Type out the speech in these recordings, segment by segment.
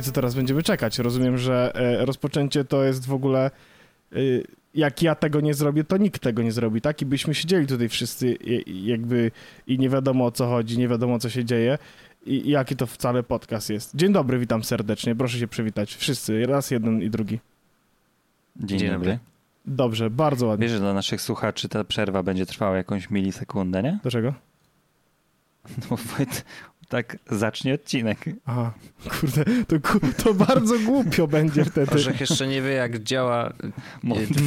I co teraz będziemy czekać? Rozumiem, że e, rozpoczęcie to jest w ogóle. E, jak ja tego nie zrobię, to nikt tego nie zrobi, tak? I byśmy siedzieli tutaj wszyscy jakby i nie wiadomo o co chodzi, nie wiadomo co się dzieje i, i jaki to wcale podcast jest. Dzień dobry, witam serdecznie, proszę się przywitać. Wszyscy, raz jeden i drugi. Dzień, Dzień dobry. Dobrze, bardzo ładnie. Wiesz, że dla naszych słuchaczy ta przerwa będzie trwała jakąś milisekundę, nie? Dlaczego? No, tak zacznie odcinek. Aha, kurde, to, to bardzo głupio będzie wtedy. Orzech jeszcze nie wie, jak działa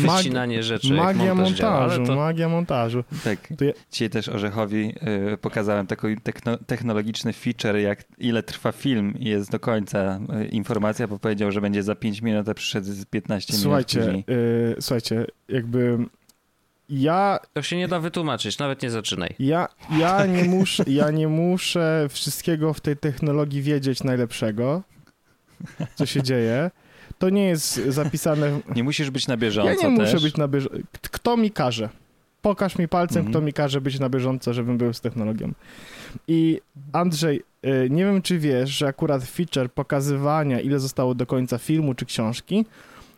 wycinanie rzeczy. Magia montażu, działa, to... magia montażu. Tak, ja... dzisiaj też Orzechowi y, pokazałem taki technologiczny feature, jak ile trwa film i jest do końca y, informacja, bo powiedział, że będzie za 5 minut, a przyszedł 15 słuchajcie, minut później. Y, słuchajcie, jakby ja... To się nie da wytłumaczyć, nawet nie zaczynaj. Ja, ja, nie, muszę, ja nie muszę wszystkiego w tej technologii wiedzieć najlepszego, co się dzieje. To nie jest zapisane... Nie musisz być na bieżąco Ja nie też. muszę być na bieżąco. Kto mi każe? Pokaż mi palcem, mhm. kto mi każe być na bieżąco, żebym był z technologią. I Andrzej, y, nie wiem, czy wiesz, że akurat feature pokazywania, ile zostało do końca filmu czy książki,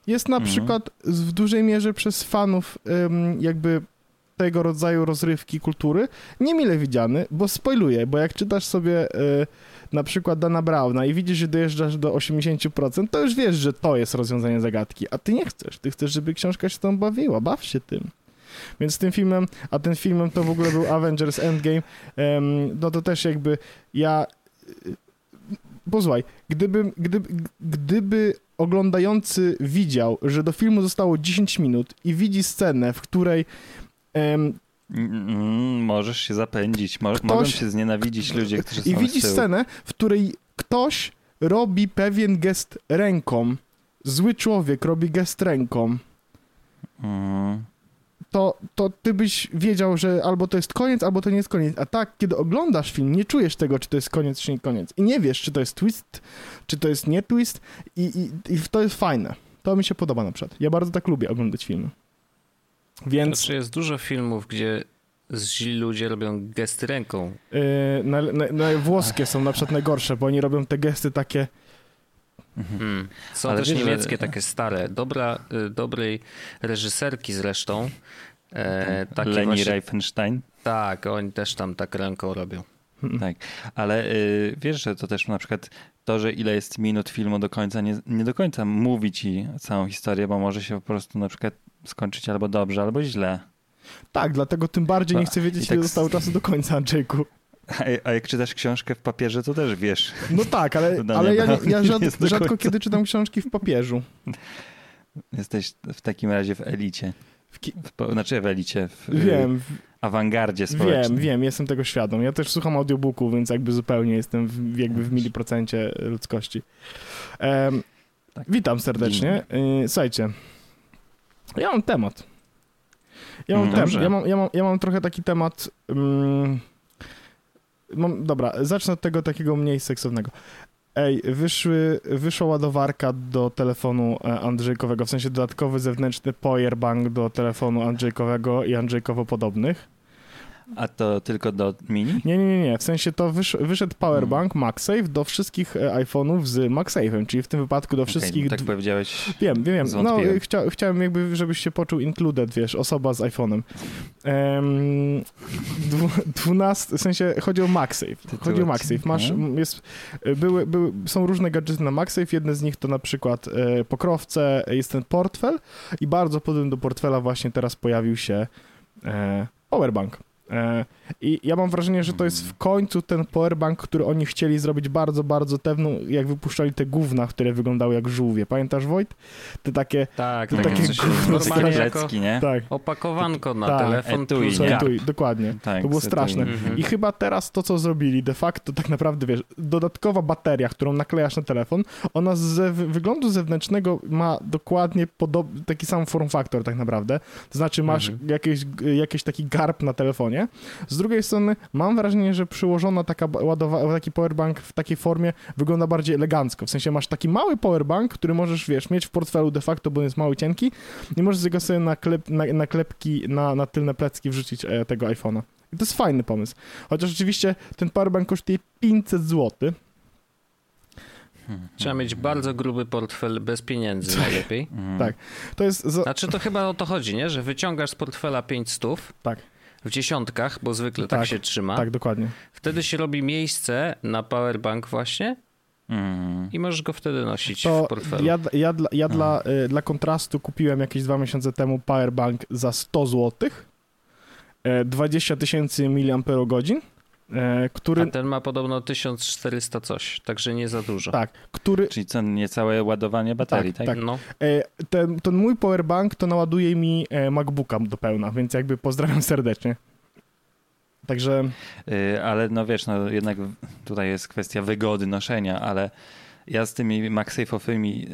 jest na mhm. przykład w dużej mierze przez fanów jakby tego rodzaju rozrywki kultury niemile widziany, bo spoiluje, bo jak czytasz sobie y, na przykład Dana Browna i widzisz, że dojeżdżasz do 80%, to już wiesz, że to jest rozwiązanie zagadki, a ty nie chcesz. Ty chcesz, żeby książka się tam bawiła, baw się tym. Więc tym filmem, a ten filmem to w ogóle był Avengers Endgame, no to też jakby ja... Posłuchaj, gdyby, gdyby, gdyby oglądający widział, że do filmu zostało 10 minut i widzi scenę, w której mm, możesz się zapędzić, Mo ktoś, mogą się znienawidzić ludzie, którzy są I widzi scenę, w której ktoś robi pewien gest ręką, zły człowiek robi gest ręką. Mm to, to ty byś wiedział, że albo to jest koniec, albo to nie jest koniec. A tak, kiedy oglądasz film, nie czujesz tego, czy to jest koniec, czy nie koniec. I nie wiesz, czy to jest twist, czy to jest nie twist. I, i, i to jest fajne. To mi się podoba na przykład. Ja bardzo tak lubię oglądać filmy. Więc... Znaczy jest dużo filmów, gdzie źli ludzie robią gesty ręką. Yy, na, na, na, włoskie są na przykład najgorsze, bo oni robią te gesty takie. Hmm. Są Ale też wiesz, niemieckie że... takie stare, dobra, y, dobrej reżyserki zresztą. E, Leni właśnie... Reifenstein. Tak, oni też tam tak ręką robią. Tak, ale y, wiesz, że to też na przykład to, że ile jest minut filmu do końca, nie, nie do końca mówi ci całą historię, bo może się po prostu na przykład skończyć albo dobrze, albo źle. Tak, dlatego tym bardziej nie chcę wiedzieć, tak... ile zostało czasu do końca, Andrzejku. A, jak czytasz książkę w papierze, to też wiesz. No tak, ale, ale ja, ja rzad, rzadko kiedy czytam książki w papieżu. Jesteś w takim razie w elicie. W ki... w, znaczy w elicie, w wiem, w awangardzie społecznej. Wiem, wiem, jestem tego świadom. Ja też słucham audiobooku, więc jakby zupełnie jestem w, jakby w miliprocencie ludzkości. Um, tak. Witam serdecznie. Y, słuchajcie, ja mam temat. Ja mam, tem ja mam, ja mam, ja mam trochę taki temat... Um, dobra, zacznę od tego takiego mniej seksownego. Ej, wyszły, wyszła ładowarka do telefonu e, Andrzejkowego, w sensie dodatkowy zewnętrzny powerbank do telefonu Andrzejkowego i Andrzejkowo podobnych. A to tylko do mini? Nie, nie, nie, nie. W sensie to wysz, wyszedł powerbank hmm. MagSafe do wszystkich e, iPhone'ów z MagSafe'em, czyli w tym wypadku do okay, wszystkich... No tak powiedziałeś. Wiem, wiem, wiem. No, chcia, chciałem jakby, żebyś się poczuł included, wiesz, osoba z iPhone'em. Um, 12, w sensie chodzi o MagSafe. Chodzi o MagSafe. Masz, mhm. jest, były, były, są różne gadżety na MagSafe. Jedne z nich to na przykład e, pokrowce, jest ten portfel i bardzo podobny do portfela właśnie teraz pojawił się e, powerbank. E, I ja mam wrażenie, że to jest w końcu ten powerbank, który oni chcieli zrobić bardzo, bardzo tewno, jak wypuszczali te gówna, które wyglądały jak żółwie. Pamiętasz, Wojt? Te takie... Tak, te takie normalnie jako nie? Tak. opakowanko na tak. telefon. Etui, plus etui, dokładnie. Tak, to było straszne. Mhm. I chyba teraz to, co zrobili, de facto tak naprawdę, wiesz, dodatkowa bateria, którą naklejasz na telefon, ona z wyglądu zewnętrznego ma dokładnie taki sam form factor tak naprawdę. To znaczy masz mhm. jakieś, jakiś taki garb na telefonie, z drugiej strony mam wrażenie, że przyłożona taka ładowa, taki powerbank w takiej formie wygląda bardziej elegancko. W sensie masz taki mały powerbank, który możesz, wiesz, mieć w portfelu de facto, bo jest mały, cienki i możesz z niego sobie na, klep, na, na klepki, na, na tylne plecki wrzucić e, tego iPhone'a. I to jest fajny pomysł. Chociaż oczywiście ten powerbank kosztuje 500 zł. Trzeba mieć bardzo gruby portfel bez pieniędzy najlepiej. Tak. To jest... Za... Znaczy to chyba o to chodzi, nie? Że wyciągasz z portfela 500 tak. W dziesiątkach, bo zwykle tak, tak się trzyma. Tak, dokładnie. Wtedy się robi miejsce na powerbank właśnie Mm. I możesz go wtedy nosić to w portfelu. Ja, ja, dla, ja dla, y, dla kontrastu kupiłem jakieś dwa miesiące temu powerbank za 100 zł, 20 tysięcy mAh, który... A ten ma podobno 1400 coś, także nie za dużo. Tak, który... Czyli co, niecałe ładowanie baterii, tak? Tak, tak. No. E, ten, ten mój powerbank to naładuje mi e, MacBooka do pełna, więc jakby pozdrawiam serdecznie. Także... Ale no wiesz, no jednak tutaj jest kwestia wygody noszenia, ale ja z tymi MagSafe'owymi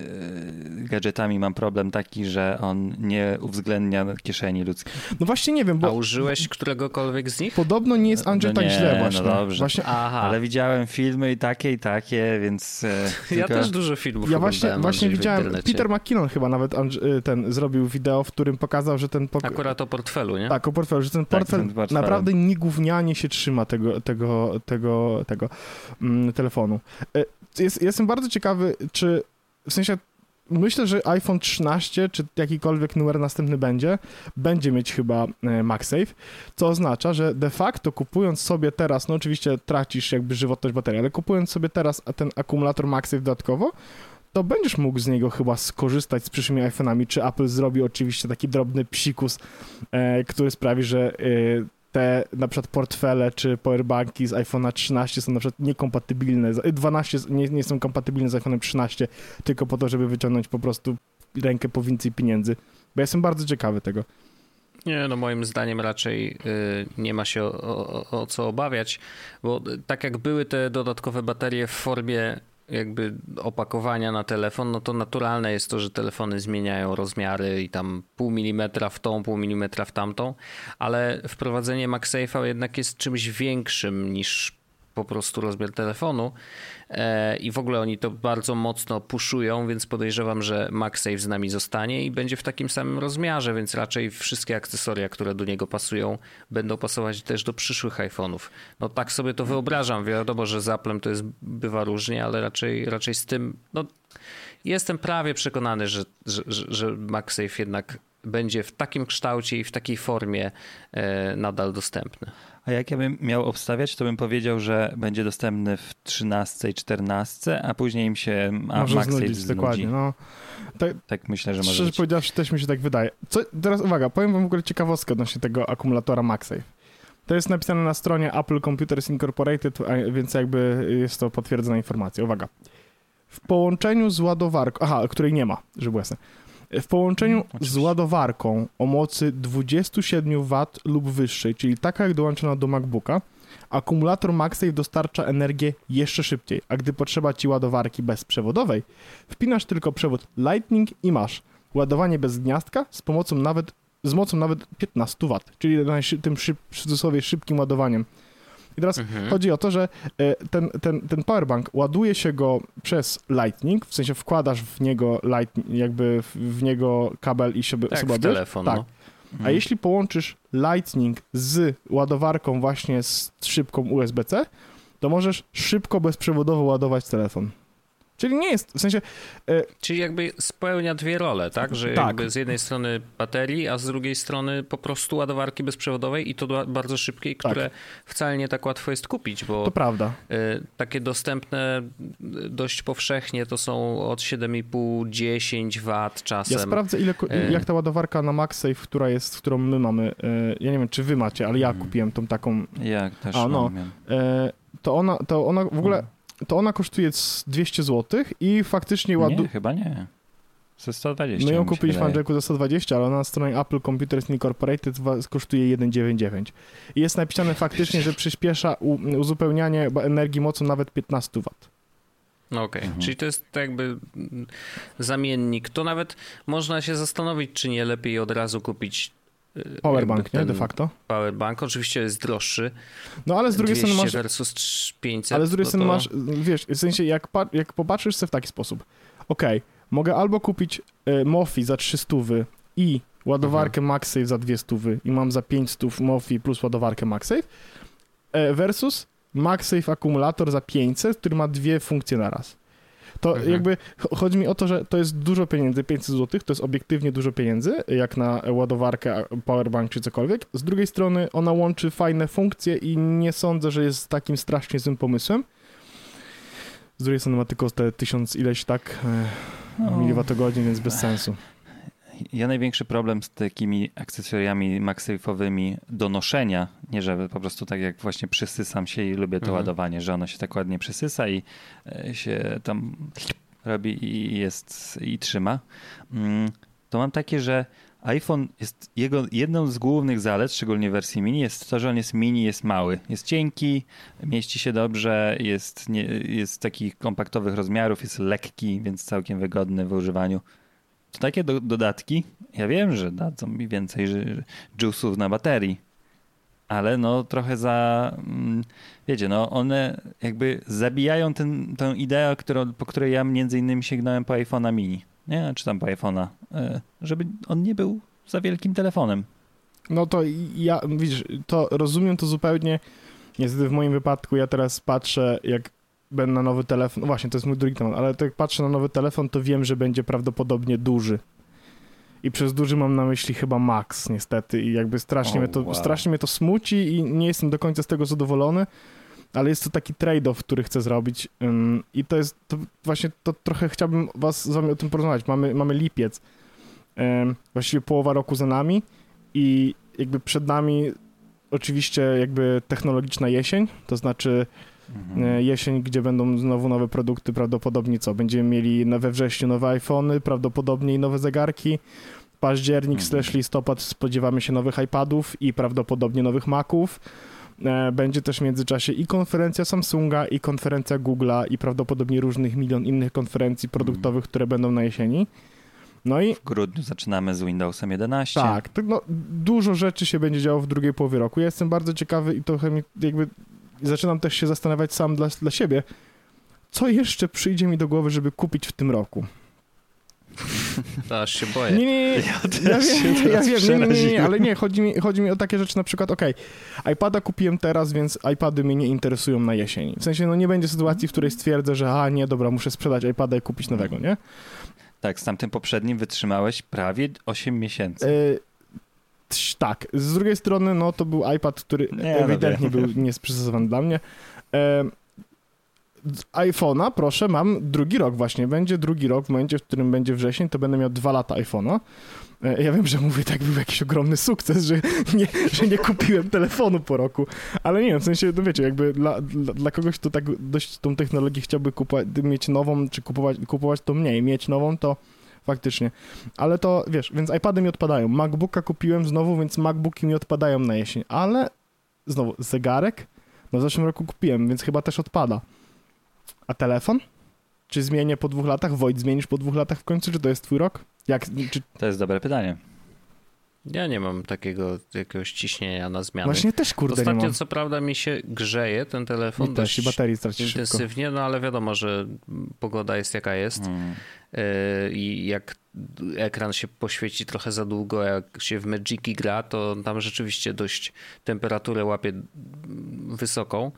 y, gadżetami mam problem taki, że on nie uwzględnia kieszeni ludzkiej. No właśnie nie wiem, bo... A użyłeś któregokolwiek z nich? Podobno nie jest Andrzej no tak źle właśnie. No dobrze, właśnie... Aha. ale widziałem filmy i takie i takie, więc... E, ja też dużo filmów Ja właśnie, właśnie widziałem, Peter McKinnon chyba nawet y, ten zrobił wideo, w którym pokazał, że ten... Pok... Akurat o portfelu, nie? Tak, o portfelu, że ten tak, portfel tak, naprawdę niegównianie się trzyma tego, tego, tego, tego mm, telefonu. Jest, jestem bardzo ciekawy, czy w sensie myślę, że iPhone 13, czy jakikolwiek numer następny będzie, będzie mieć chyba e, MagSafe, co oznacza, że de facto kupując sobie teraz, no oczywiście tracisz jakby żywotność baterii, ale kupując sobie teraz ten akumulator MagSafe dodatkowo, to będziesz mógł z niego chyba skorzystać z przyszłymi iPhone'ami, czy Apple zrobi oczywiście taki drobny psikus, e, który sprawi, że e, te na przykład portfele czy powerbanki z iPhone'a 13 są na przykład niekompatybilne, 12 nie, nie są kompatybilne z iPhone'em 13 tylko po to, żeby wyciągnąć po prostu rękę po więcej pieniędzy, bo ja jestem bardzo ciekawy tego. Nie, no moim zdaniem raczej y, nie ma się o, o, o, co obawiać, bo tak jak były te dodatkowe baterie w formie jakby opakowania na telefon, no to naturalne jest to, że telefony zmieniają rozmiary i tam pół milimetra w tą, pół milimetra w tamtą, ale wprowadzenie MagSafe'a jednak jest czymś większym niż po prostu rozmiar telefonu e, i w ogóle oni to bardzo mocno puszują, więc podejrzewam, że MagSafe z nami zostanie i będzie w takim samym rozmiarze, więc raczej wszystkie akcesoria, które do niego pasują, będą pasować też do przyszłych iPhone'ów. No tak sobie to wyobrażam. Wiadomo, że z to jest bywa różnie, ale raczej, raczej z tym, no jestem prawie przekonany, że, że, że MagSafe jednak będzie w takim kształcie i w takiej formie e, nadal dostępny. A jak ja bym miał obstawiać, to bym powiedział, że będzie dostępny w 13 i 14, a później im się a może MagSafe znudzić, dokładnie. No, tak, tak myślę, że może Szczerze być. powiedziawszy, też mi się tak wydaje. Co, teraz uwaga, powiem wam w ogóle ciekawostkę odnośnie tego akumulatora MagSafe. To jest napisane na stronie Apple Computers Incorporated, więc jakby jest to potwierdzona informacja. Uwaga. W połączeniu z ładowarką, aha, której nie ma, żeby jasne. W połączeniu no, z ładowarką o mocy 27 W lub wyższej, czyli taka jak dołączona do MacBooka, akumulator MagSafe dostarcza energię jeszcze szybciej, a gdy potrzeba Ci ładowarki bezprzewodowej, wpinasz tylko przewód Lightning i masz. Ładowanie bez gniazdka z pomocą nawet, z mocą nawet 15 W, czyli tym szyb, w cudzysłowie szybkim ładowaniem i teraz mhm. chodzi o to, że e, ten, ten, ten powerbank ładuje się go przez Lightning, w sensie wkładasz w niego light, jakby w niego kabel i sobie, tak, sobie telefon, tak. No. Mhm. A jeśli połączysz Lightning z ładowarką właśnie z szybką USB-C, to możesz szybko bezprzewodowo ładować telefon. Czyli nie jest, w sensie... E... Czyli jakby spełnia dwie role, tak? Że tak. jakby z jednej strony baterii, a z drugiej strony po prostu ładowarki bezprzewodowej i to bardzo szybkiej, tak. które wcale nie tak łatwo jest kupić, bo... To prawda. E, takie dostępne dość powszechnie to są od 7,5-10 W czasem. Ja sprawdzę, ile, e... jak ta ładowarka na MagSafe, która jest, którą my mamy, e, ja nie wiem, czy wy macie, ale ja hmm. kupiłem tą taką... Ja też a, no, mam. E, to ona, to ona w ogóle... Hmm to ona kosztuje 200 zł i faktycznie ładuje... Nie, chyba nie. Za 120. My ją kupiliśmy w Andrzejku za 120, ale na stronie Apple Computers Incorporated kosztuje 1,99. I jest napisane faktycznie, że przyspiesza uzupełnianie energii mocą nawet 15 W. Okej, okay. mhm. czyli to jest jakby zamiennik. To nawet można się zastanowić, czy nie lepiej od razu kupić Powerbank, nie? De facto. Powerbank oczywiście jest droższy. No ale z drugiej strony masz... versus 500. Ale z drugiej no strony to... masz, wiesz, w sensie jak, jak popatrzysz sobie w taki sposób, okej, okay, mogę albo kupić y, Mofi za 300 i ładowarkę mhm. MagSafe za 200 i mam za 500 Mofi plus ładowarkę MagSafe y, versus MagSafe akumulator za 500, który ma dwie funkcje na raz To Mhm. jakby ch- chodzi mi o to, że to jest dużo pieniędzy, 500 zł, to jest obiektywnie dużo pieniędzy, jak na ładowarkę, powerbank czy cokolwiek. Z drugiej strony ona łączy fajne funkcje i nie sądzę, że jest takim strasznie złym pomysłem. Z drugiej strony ma tylko te tysiąc ileś tak e, No. miliwatogodzin, więc bez sensu. Ja największy problem z takimi akcesoriami MagSafe'owymi do noszenia, nie że po prostu tak jak właśnie przysysam się i lubię to Mhm. ładowanie, że ono się tak ładnie przysysa i e, się tam robi i jest i trzyma, mm, to mam takie, że iPhone jest jego jedną z głównych zalet, szczególnie w wersji mini, jest to, że on jest mini, jest mały. Jest cienki, mieści się dobrze, jest, nie, jest takich kompaktowych rozmiarów, jest lekki, więc całkiem wygodny w używaniu. To takie do, dodatki, ja wiem, że dadzą mi więcej juice'ów na baterii, ale no trochę za, mm, wiecie, no one jakby zabijają ten, tę ideę, którą, po której ja między innymi sięgnąłem po iPhone'a mini, nie? Czy tam po iPhone'a, e, żeby on nie był za wielkim telefonem. No to ja, widzisz, to rozumiem to zupełnie. Niestety w moim wypadku ja teraz patrzę, jak będę na nowy telefon, no właśnie, to jest mój drugi temat, ale jak patrzę na nowy telefon, to wiem, że będzie prawdopodobnie duży. I przez duży mam na myśli chyba Max, niestety. I jakby strasznie, O, mnie, to, wow. strasznie mnie to smuci i nie jestem do końca z tego zadowolony, ale jest to taki trade-off, który chcę zrobić. Ym, I to jest to właśnie to trochę chciałbym was z wami o tym porozmawiać. Mamy, mamy lipiec. Ym, właściwie połowa roku za nami i jakby przed nami oczywiście jakby technologiczna jesień, to znaczy Mhm. e, jesień, gdzie będą znowu nowe produkty, prawdopodobnie co? Będziemy mieli we wrześniu nowe iPhony, prawdopodobnie i nowe zegarki. Październik Mhm. slash listopad spodziewamy się nowych iPadów i prawdopodobnie nowych Maców. E, Będzie też w międzyczasie i konferencja Samsunga, i konferencja Google'a, i prawdopodobnie różnych milion innych konferencji produktowych, które będą na jesieni. No i W grudniu zaczynamy z Windowsem 11. tak, no, dużo rzeczy się będzie działo w drugiej połowie roku. Ja jestem bardzo ciekawy i trochę mi jakby zaczynam też się zastanawiać sam dla, dla siebie, co jeszcze przyjdzie mi do głowy, żeby kupić w tym roku. To aż się Nie, boję. nie, nie. Ja Ja też się wiem, ja wiem, nie, nie, nie, nie, ale nie, chodzi mi, chodzi mi o takie rzeczy na przykład, okej, iPada kupiłem teraz, więc iPady mnie nie interesują na jesień. W sensie, no nie będzie sytuacji, w której stwierdzę, że a nie, dobra, muszę sprzedać iPada i kupić nowego, nie? Tak, z tamtym poprzednim wytrzymałeś prawie 8 miesięcy. E, tś, tak, z drugiej strony, no to był iPad, który Nie, no ewidentnie wiem. był niesprzystosowany dla mnie. E, iPhone'a, proszę, mam drugi rok właśnie. Będzie drugi rok, w momencie, w którym będzie wrzesień, to będę miał dwa lata iPhone'a. E, Ja wiem, że mówię, tak był jakiś ogromny sukces, że nie, że nie kupiłem telefonu po roku, ale nie wiem, w sensie, no wiecie, jakby dla, dla, dla kogoś, kto tak dość tą technologię chciałby kupować, mieć nową, czy kupować, kupować to mniej, mieć nową, to faktycznie. Ale to, wiesz, więc iPady mi odpadają. MacBooka kupiłem znowu, więc MacBooki mi odpadają na jesień, ale znowu, zegarek? No w zeszłym roku kupiłem, więc chyba też odpada. A telefon? Czy zmienię po dwóch latach? Wojt, zmienisz po dwóch latach w końcu? Czy to jest twój rok? Jak, czy... To jest dobre pytanie. Ja nie mam takiego jakiegoś ciśnienia na zmiany. Właśnie też, kurde, nie Ostatnio mam. co prawda mi się grzeje ten telefon Mi też dość baterii straci szybko. intensywnie, no ale wiadomo, że pogoda jest jaka jest Mm. Yy, i jak ekran się poświeci trochę za długo, jak się w Magiki gra, to tam rzeczywiście dość temperaturę łapie wysoką.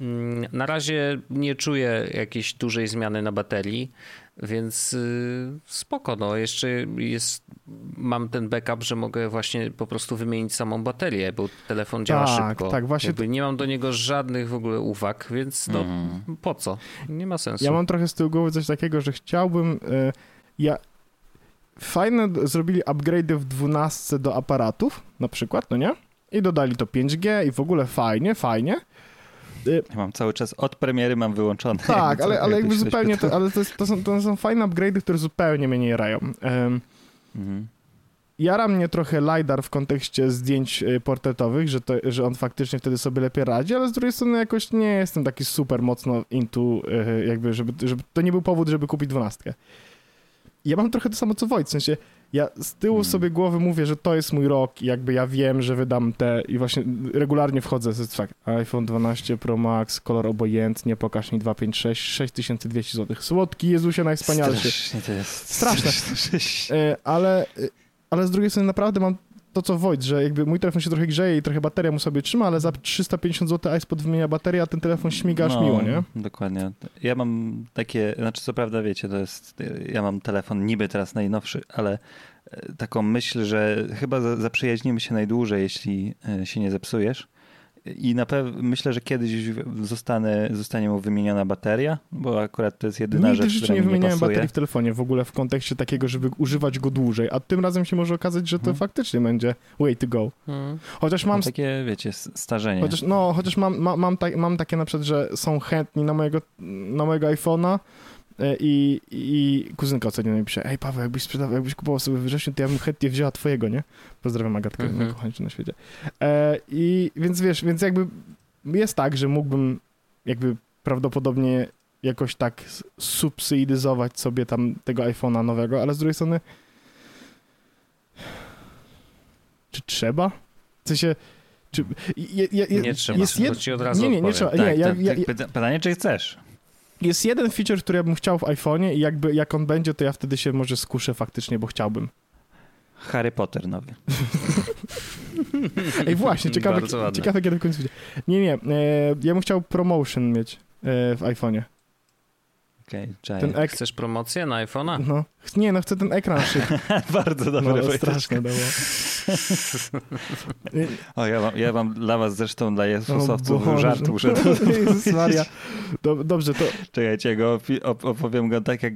Mm, Na razie nie czuję jakiejś dużej zmiany na baterii, więc yy, spoko. No, jeszcze jest, mam ten backup, że mogę właśnie po prostu wymienić samą baterię, bo telefon działa Tak, szybko. tak, właśnie Jakby nie mam do niego żadnych w ogóle uwag, więc no Mhm. po co? Nie ma sensu. Ja mam trochę z tyłu głowy coś takiego, że chciałbym. y, ja. Fajne zrobili upgrade'y w 12 do aparatów, na przykład, no nie? I dodali to 5G i w ogóle fajnie, fajnie. Ja mam cały czas od premiery mam wyłączone. Tak, ale, ale jakby zupełnie, to, ale to, jest, to, są, to są fajne upgrade'y, które zupełnie mnie nie jarają. Um, Mhm. jara mnie trochę LiDAR w kontekście zdjęć y, portretowych, że, to, że on faktycznie wtedy sobie lepiej radzi, ale z drugiej strony jakoś nie jestem taki super mocno into, y, jakby, żeby, żeby to nie był powód, żeby kupić dwunastkę. Ja mam trochę to samo co Wojt, w sensie ja z tyłu Hmm. sobie głowy mówię, że to jest mój rok i jakby ja wiem, że wydam te i właśnie regularnie wchodzę, jest tak, iPhone 12 Pro Max, kolor obojętnie, pokaż mi 256, 6200 zł. Słodki Jezusie najwspanialszy. Strasznie to jest. Straszne. E, ale, e, ale z drugiej strony naprawdę mam to, co Wojt, że jakby mój telefon się trochę grzeje i trochę bateria mu sobie trzyma, ale za 350 zł iSpot wymienia baterię, a ten telefon śmiga aż No, miło, nie? Dokładnie. Ja mam takie, znaczy co prawda wiecie, to jest, ja mam telefon niby teraz najnowszy, ale e, taką myśl, że chyba za- zaprzyjaźnimy się najdłużej, jeśli e, się nie zepsujesz. I na pewno myślę, że kiedyś zostanę, zostanie mu wymieniona bateria, bo akurat to jest jedyna Nigdy w rzecz, życiu która nie mi nie wymieniałem baterii w telefonie w ogóle w kontekście takiego, żeby używać go dłużej, a tym razem się może okazać, że to Mhm. faktycznie będzie way to go. Mhm. Chociaż mam Mam takie, wiecie, starzenie. Chociaż, no, chociaż mam, ma, mam, tak, mam takie na przykład, że są chętni na mojego, na mojego iPhone'a i, i kuzynka ostatnio mi pisze, ej Paweł, jakbyś sprzedawał, jakbyś kupował sobie wrześniu, to ja bym chętnie wzięła twojego, nie? Pozdrawiam Agatkę, Mhm. mm najkochańszą na świecie. E, I więc wiesz, więc jakby jest tak, że mógłbym jakby prawdopodobnie jakoś tak s- subsydyzować sobie tam tego iPhone'a nowego, ale z drugiej strony czy trzeba? W sensie, czy, je, je, je, Nie trzeba, jest to ci od razu Nie, nie, nie trzeba. Nie, tak, ja, to- ja, pyta- pytanie, czy chcesz? Jest jeden feature, który ja bym chciał w iPhone'ie i jakby jak on będzie, to ja wtedy się może skuszę faktycznie, bo chciałbym. Harry Potter nowy. Ej, właśnie, ciekawe, ciekawe kiedy w końcu będzie. Nie, nie, e, ja bym chciał promotion mieć e, w iPhone'ie. Okej, okay, Ten ek... Chcesz promocję na iPhone'a? No, nie, no chcę ten ekran szybko. Bardzo dobre No, straszne było. O, ja mam, ja mam dla was zresztą, dla Jesusowców Boże. żart muszę Jezus Maria. Dob- Dobrze, to, Czekajcie, go opowiem go tak, jak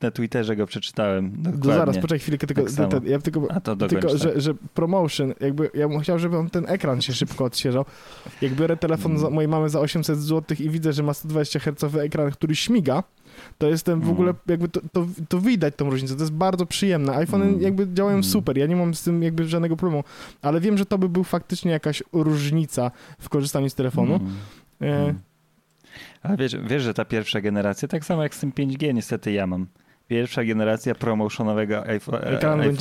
na Twitterze go przeczytałem. to Dokładnie. zaraz, poczekaj chwilkę, tylko, Tak ten, ja tylko, A to tylko tak. że, że promotion, jakby ja bym chciał, żeby on ten ekran się szybko odświeżał. Jak biorę telefon Mm. mojej mamy za 800 zł i widzę, że ma 120 Hz ekran, który śmiga, to jestem w Mm. ogóle, jakby to, to, to widać tą różnicę, to jest bardzo przyjemne. iPhone Mm. jakby działają Mm. super, ja nie mam z tym jakby żadnego problemu, ale wiem, że to by był faktycznie jakaś różnica w korzystaniu z telefonu. Mm. E, Mm. Ale wiesz, wiesz, że ta pierwsza generacja, tak samo jak z tym 5G, niestety ja mam. Pierwsza generacja promotionowego będzie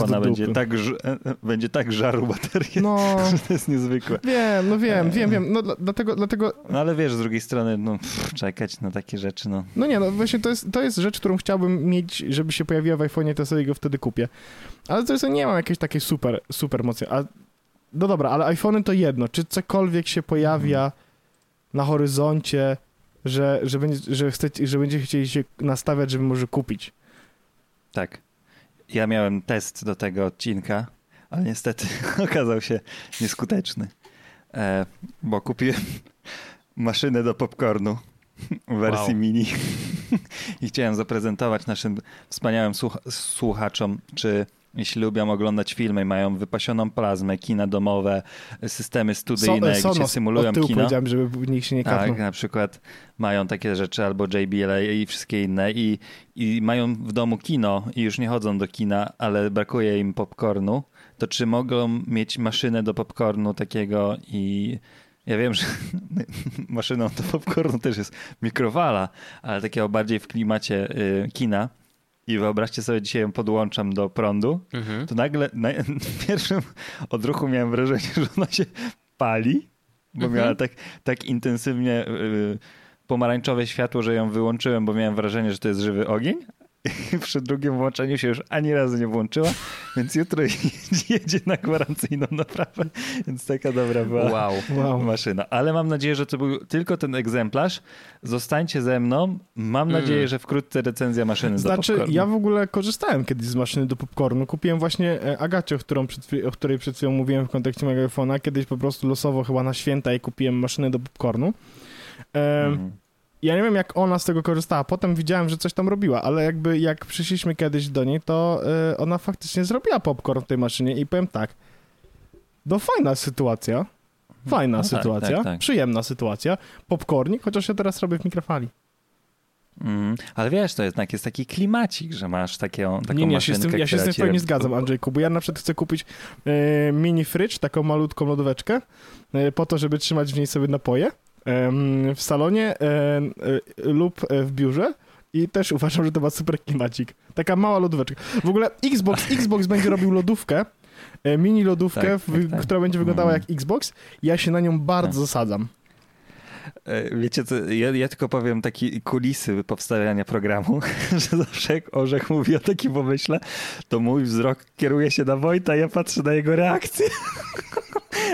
iPhone'a będzie tak, e, e, będzie tak żarł baterię, no, to jest niezwykłe. wiem, no wiem, E. wiem, wiem, no dla- dlatego, dlatego No ale wiesz, z drugiej strony, no pff, czekać na takie rzeczy, no. No nie, no właśnie to jest, to jest rzecz, którą chciałbym mieć, żeby się pojawiła w iPhone'ie, to sobie go wtedy kupię. Ale to jest, nie mam jakiejś takiej super, super mocy. A, no dobra, ale iPhony to jedno. Czy cokolwiek się pojawia Mhm. na horyzoncie, że, że, będzie, że, chcecie, że będziecie chcieli się nastawiać, żeby może kupić? Tak. Ja miałem test do tego odcinka, ale niestety okazał się nieskuteczny, e, bo kupiłem maszynę do popcornu w wersji Wow. mini i chciałem zaprezentować naszym wspaniałym słuch- słuchaczom, czy jeśli lubią oglądać filmy, mają wypasioną plazmę, kina domowe, systemy studyjne, So- gdzie symulują od tyłu kino. powiedziałem, żeby nikt się nie kapnął. Tak, na przykład mają takie rzeczy albo JBL i wszystkie inne i, i mają w domu kino i już nie chodzą do kina, ale brakuje im popcornu, to czy mogą mieć maszynę do popcornu takiego i ja wiem, że maszyną do popcornu też jest mikrowala, ale takiego bardziej w klimacie y, kina i wyobraźcie sobie, dzisiaj ją podłączam do prądu, Mhm. to nagle na, w pierwszym odruchu miałem wrażenie, że ona się pali, bo Mhm. miała tak, tak intensywnie y, pomarańczowe światło, że ją wyłączyłem, bo miałem wrażenie, że to jest żywy ogień. I przy drugim włączeniu się już ani razu nie włączyła, więc jutro jedzie na gwarancyjną naprawę, więc taka dobra była Wow. Wow. maszyna. Ale mam nadzieję, że to był tylko ten egzemplarz. Zostańcie ze mną. Mam Mm. nadzieję, że wkrótce recenzja maszyny do Znaczy, popcornu. ja w ogóle korzystałem kiedyś z maszyny do popcornu. Kupiłem właśnie e, Agacie, o, którą przed, o której przed chwilą mówiłem w kontekście mojego iPhone'a. Kiedyś po prostu losowo chyba na święta i kupiłem maszynę do popcornu. E, Mhm. Ja nie wiem, jak ona z tego korzystała. Potem widziałem, że coś tam robiła, ale jakby jak przyszliśmy kiedyś do niej, to e, ona faktycznie zrobiła popcorn w tej maszynie i powiem tak, no fajna sytuacja. Fajna No tak, sytuacja, tak, tak. przyjemna sytuacja. Popcornik, chociaż ja teraz robię w mikrofali. Mm, ale wiesz, to jednak jest taki klimacik, że masz takie, taką nie, nie, ja się z tym, maszynkę, ja się z tym w pełni zgadzam, Andrzejku, bo ja na przykład chcę kupić e, mini fridge, taką malutką lodóweczkę, e, po to, żeby trzymać w niej sobie napoje w salonie e, lub e, w biurze i też uważam, że to ma super klimacik. Taka mała lodóweczka. W ogóle Xbox, Xbox będzie robił lodówkę, e, mini lodówkę, Tak, w, tak, tak. która będzie wyglądała Mm. jak Xbox. Ja się na nią bardzo Tak. zasadzam. Wiecie co, ja, ja, tylko powiem takie kulisy powstawania programu, że zawsze jak Orzech mówi o takim pomyśle, to mój wzrok kieruje się na Wojta, ja patrzę na jego reakcję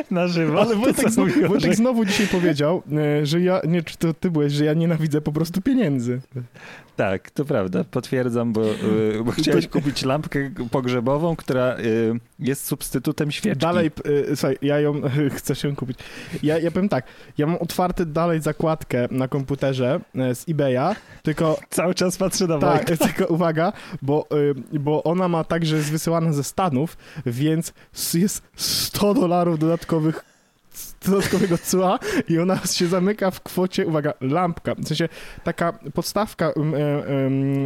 na żywo. Ale Wojtek, znowu, Wojtek znowu dzisiaj powiedział, e, że ja, nie czy to ty byłeś, że ja nienawidzę po prostu pieniędzy. Tak, to prawda, potwierdzam, bo, e, bo chciałeś kupić lampkę pogrzebową, która jest substytutem świeczki. Dalej, słuchaj, ja ją chcę się kupić. Ja, ja powiem tak, ja mam otwarty dalej zakładkę na komputerze z eBaya, tylko... Cały czas patrzę na Tak, Wojtka. tylko uwaga, bo, bo ona ma tak, że jest wysyłana ze Stanów, więc jest 100 dolarów dodatkowych dodatkowego cła i ona się zamyka w kwocie, uwaga, lampka, w sensie taka podstawka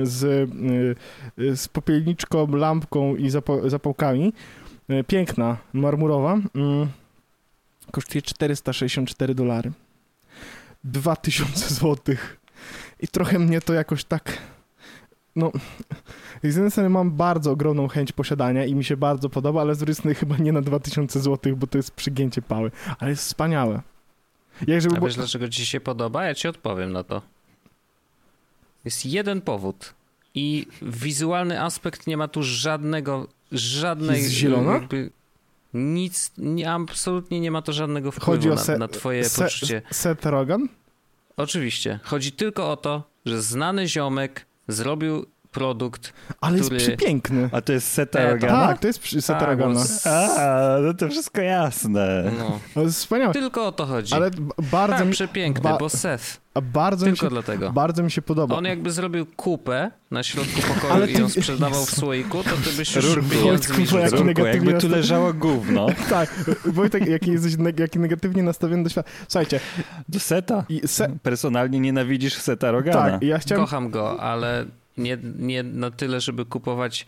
z, um, z popielniczką, lampką i zapałkami, piękna, marmurowa, mm, kosztuje 464 dolary. 2000 złotych. I trochę mnie to jakoś tak no, z jednej strony mam bardzo ogromną chęć posiadania i mi się bardzo podoba, ale z drugiej strony chyba nie na 2000 zł, bo to jest przygięcie pały, ale jest wspaniałe. Jak żeby A wiesz, bo... dlaczego ci się podoba? Ja ci odpowiem na to. Jest jeden powód i wizualny aspekt nie ma tu żadnego, żadnej... Jest zielona? Jakby, nic, nie, absolutnie nie ma to żadnego wpływu o se, na, na twoje se, poczucie. Seth Rogen? Oczywiście. Chodzi tylko o to, że znany ziomek zrobił produkt, Ale który... jest przepiękny. A to jest Seta e, Tak, to jest Seta tak, A, no to wszystko jasne. No. To jest wspaniałe. Tylko o to chodzi. Ale bardzo tak, mi... przepiękny, ba... bo Seth. A bardzo Tylko mi się, dlatego. Bardzo mi się podoba. On jakby zrobił kupę na środku pokoju Ale ty... i ją sprzedawał w słoiku, to ty byś już Rurku, pieniądze mi Rurku, jakby tu leżało gówno. tak, Wojtek, jaki jesteś jaki negatywnie nastawiony do świata. Słuchajcie. Do Seta? Se... Personalnie nienawidzisz Seta Rogana. Tak, ja chciałem... Kocham go, ale nie, nie na tyle, żeby kupować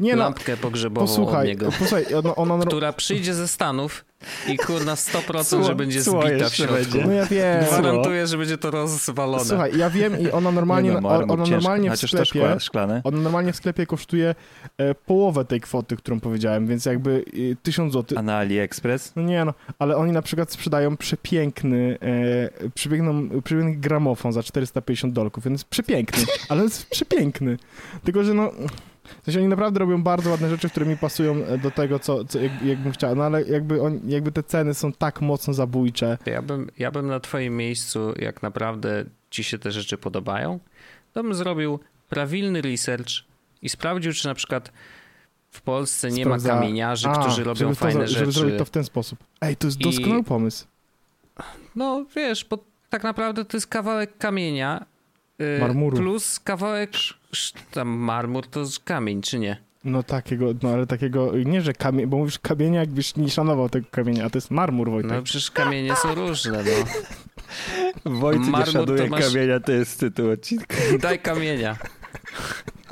nie no, lampkę pogrzebową posłuchaj, od niego, posłuchaj, ona, ona... która przyjdzie ze Stanów i kurna 100% Słuch, że będzie zbita w środku. Będzie. No ja wiem. Gwarantuję, że będzie to rozwalone. Słuchaj, ja wiem i ona normalnie, no, ona normalnie w sklepie, ona normalnie w sklepie kosztuje e, połowę tej kwoty, którą powiedziałem, więc jakby e, 1000 zł. A na AliExpress? No nie no, ale oni na przykład sprzedają przepiękny, e, przepiękną, przepiękny gramofon za 450 dolków, więc przepiękny, ale jest przepiękny. Tylko, że no... W sensie oni naprawdę robią bardzo ładne rzeczy, które mi pasują e, do tego, co, co jak, jakbym chciał, no ale jakby, on, jakby te ceny są tak mocno zabójcze. Ja bym, ja bym na twoim miejscu, jak naprawdę ci się te rzeczy podobają, to bym zrobił prawilny research i sprawdził, czy na przykład w Polsce nie Sprawdza... ma kamieniarzy, A, którzy robią fajne to, rzeczy. Żeby zrobić to w ten sposób. Ej, to jest doskonały I... pomysł. No wiesz, bo tak naprawdę to jest kawałek kamienia Marmuru. plus kawałek tam marmur to kamień, czy nie? No takiego, no ale takiego, nie że kamień, bo mówisz kamienia, jakbyś nie szanował tego kamienia, a to jest marmur, Wojtek. No przecież kamienie są różne, no. Wojtek nie szanuje masz... kamienia, to jest tytuł odcinka. Daj kamienia.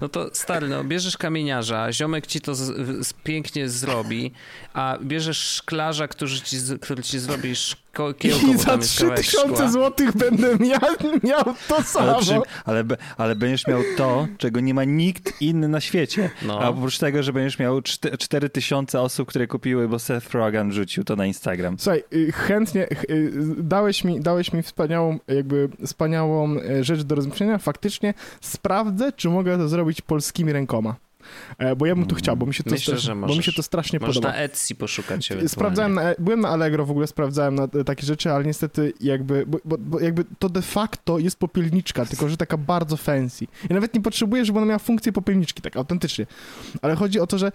No to stary, no bierzesz kamieniarza, ziomek ci to z, z, pięknie zrobi, a bierzesz szklarza, który ci, który ci zrobi szkiełko, I za 3000 złotych będę miał, miał to samo. Ale, ale, ale, będziesz miał to, czego nie ma nikt inny na świecie. No. A oprócz tego, że będziesz miał 4000 osób, które kupiły, bo Seth Rogen rzucił to na Instagram. Słuchaj, y, chętnie, y, dałeś mi, dałeś mi wspaniałą, jakby wspaniałą e, rzecz do rozmyślenia. Faktycznie sprawdzę, czy mogę to zrobić polskimi rękoma. E, bo ja bym tu chciał, bo mi się to, Myślę, bo mi się to strasznie możesz podoba. na Etsy poszukać Sprawdzałem, na, byłem na Allegro, w ogóle sprawdzałem na takie rzeczy, ale niestety jakby, bo, bo, bo, jakby to de facto jest popielniczka, tylko że taka bardzo fancy. I nawet nie potrzebuję, żeby ona miała funkcję popielniczki, tak autentycznie. Ale chodzi o to, że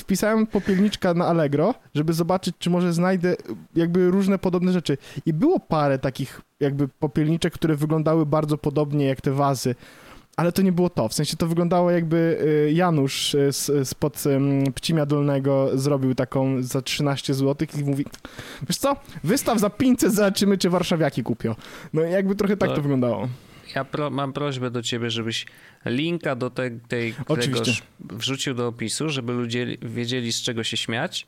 wpisałem popielniczka na Allegro, żeby zobaczyć, czy może znajdę jakby różne podobne rzeczy. I było parę takich jakby popielniczek, które wyglądały bardzo podobnie jak te wazy, ale to nie było to. W sensie to wyglądało jakby y, Janusz y, spod Pcimia Dolnego zrobił taką za 13 zł i mówi, wiesz co, wystaw za 500, zobaczymy, czy warszawiaki kupią. No jakby trochę tak to, to wyglądało. Ja pro, mam prośbę do ciebie, żebyś linka do te, tej, tegoż wrzucił do opisu, żeby ludzie wiedzieli, z czego się śmiać.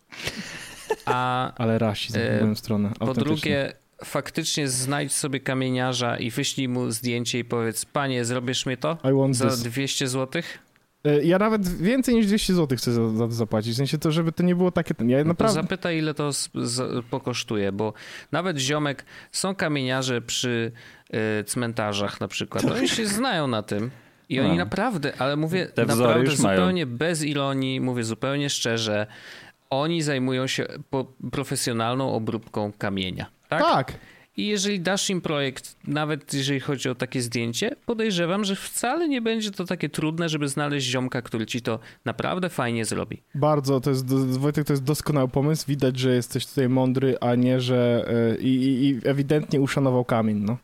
A, Ale rasizm w moją stronę. Po drugie, faktycznie znajdź sobie kamieniarza i wyślij mu zdjęcie i powiedz, panie, zrobisz mi to za this. 200 zł? E, Ja nawet więcej niż 200 zł chcę za, za to zapłacić. W sensie to, żeby to nie było takie... Ja No naprawdę... zapytaj, ile to z, z, pokosztuje, bo nawet ziomek, są kamieniarze przy y, cmentarzach na przykład, oni się znają na tym i oni No. naprawdę, ale mówię Te naprawdę już mają. zupełnie bez ironii, mówię zupełnie szczerze, oni zajmują się profesjonalną obróbką kamienia. Tak? tak. I jeżeli dasz im projekt, nawet jeżeli chodzi o takie zdjęcie, podejrzewam, że wcale nie będzie to takie trudne, żeby znaleźć ziomka, który ci to naprawdę fajnie zrobi. Bardzo, to jest, Wojtek, to jest doskonały pomysł. Widać, że jesteś tutaj mądry, a nie, że... e, I, i, i ewidentnie uszanował kamień, no.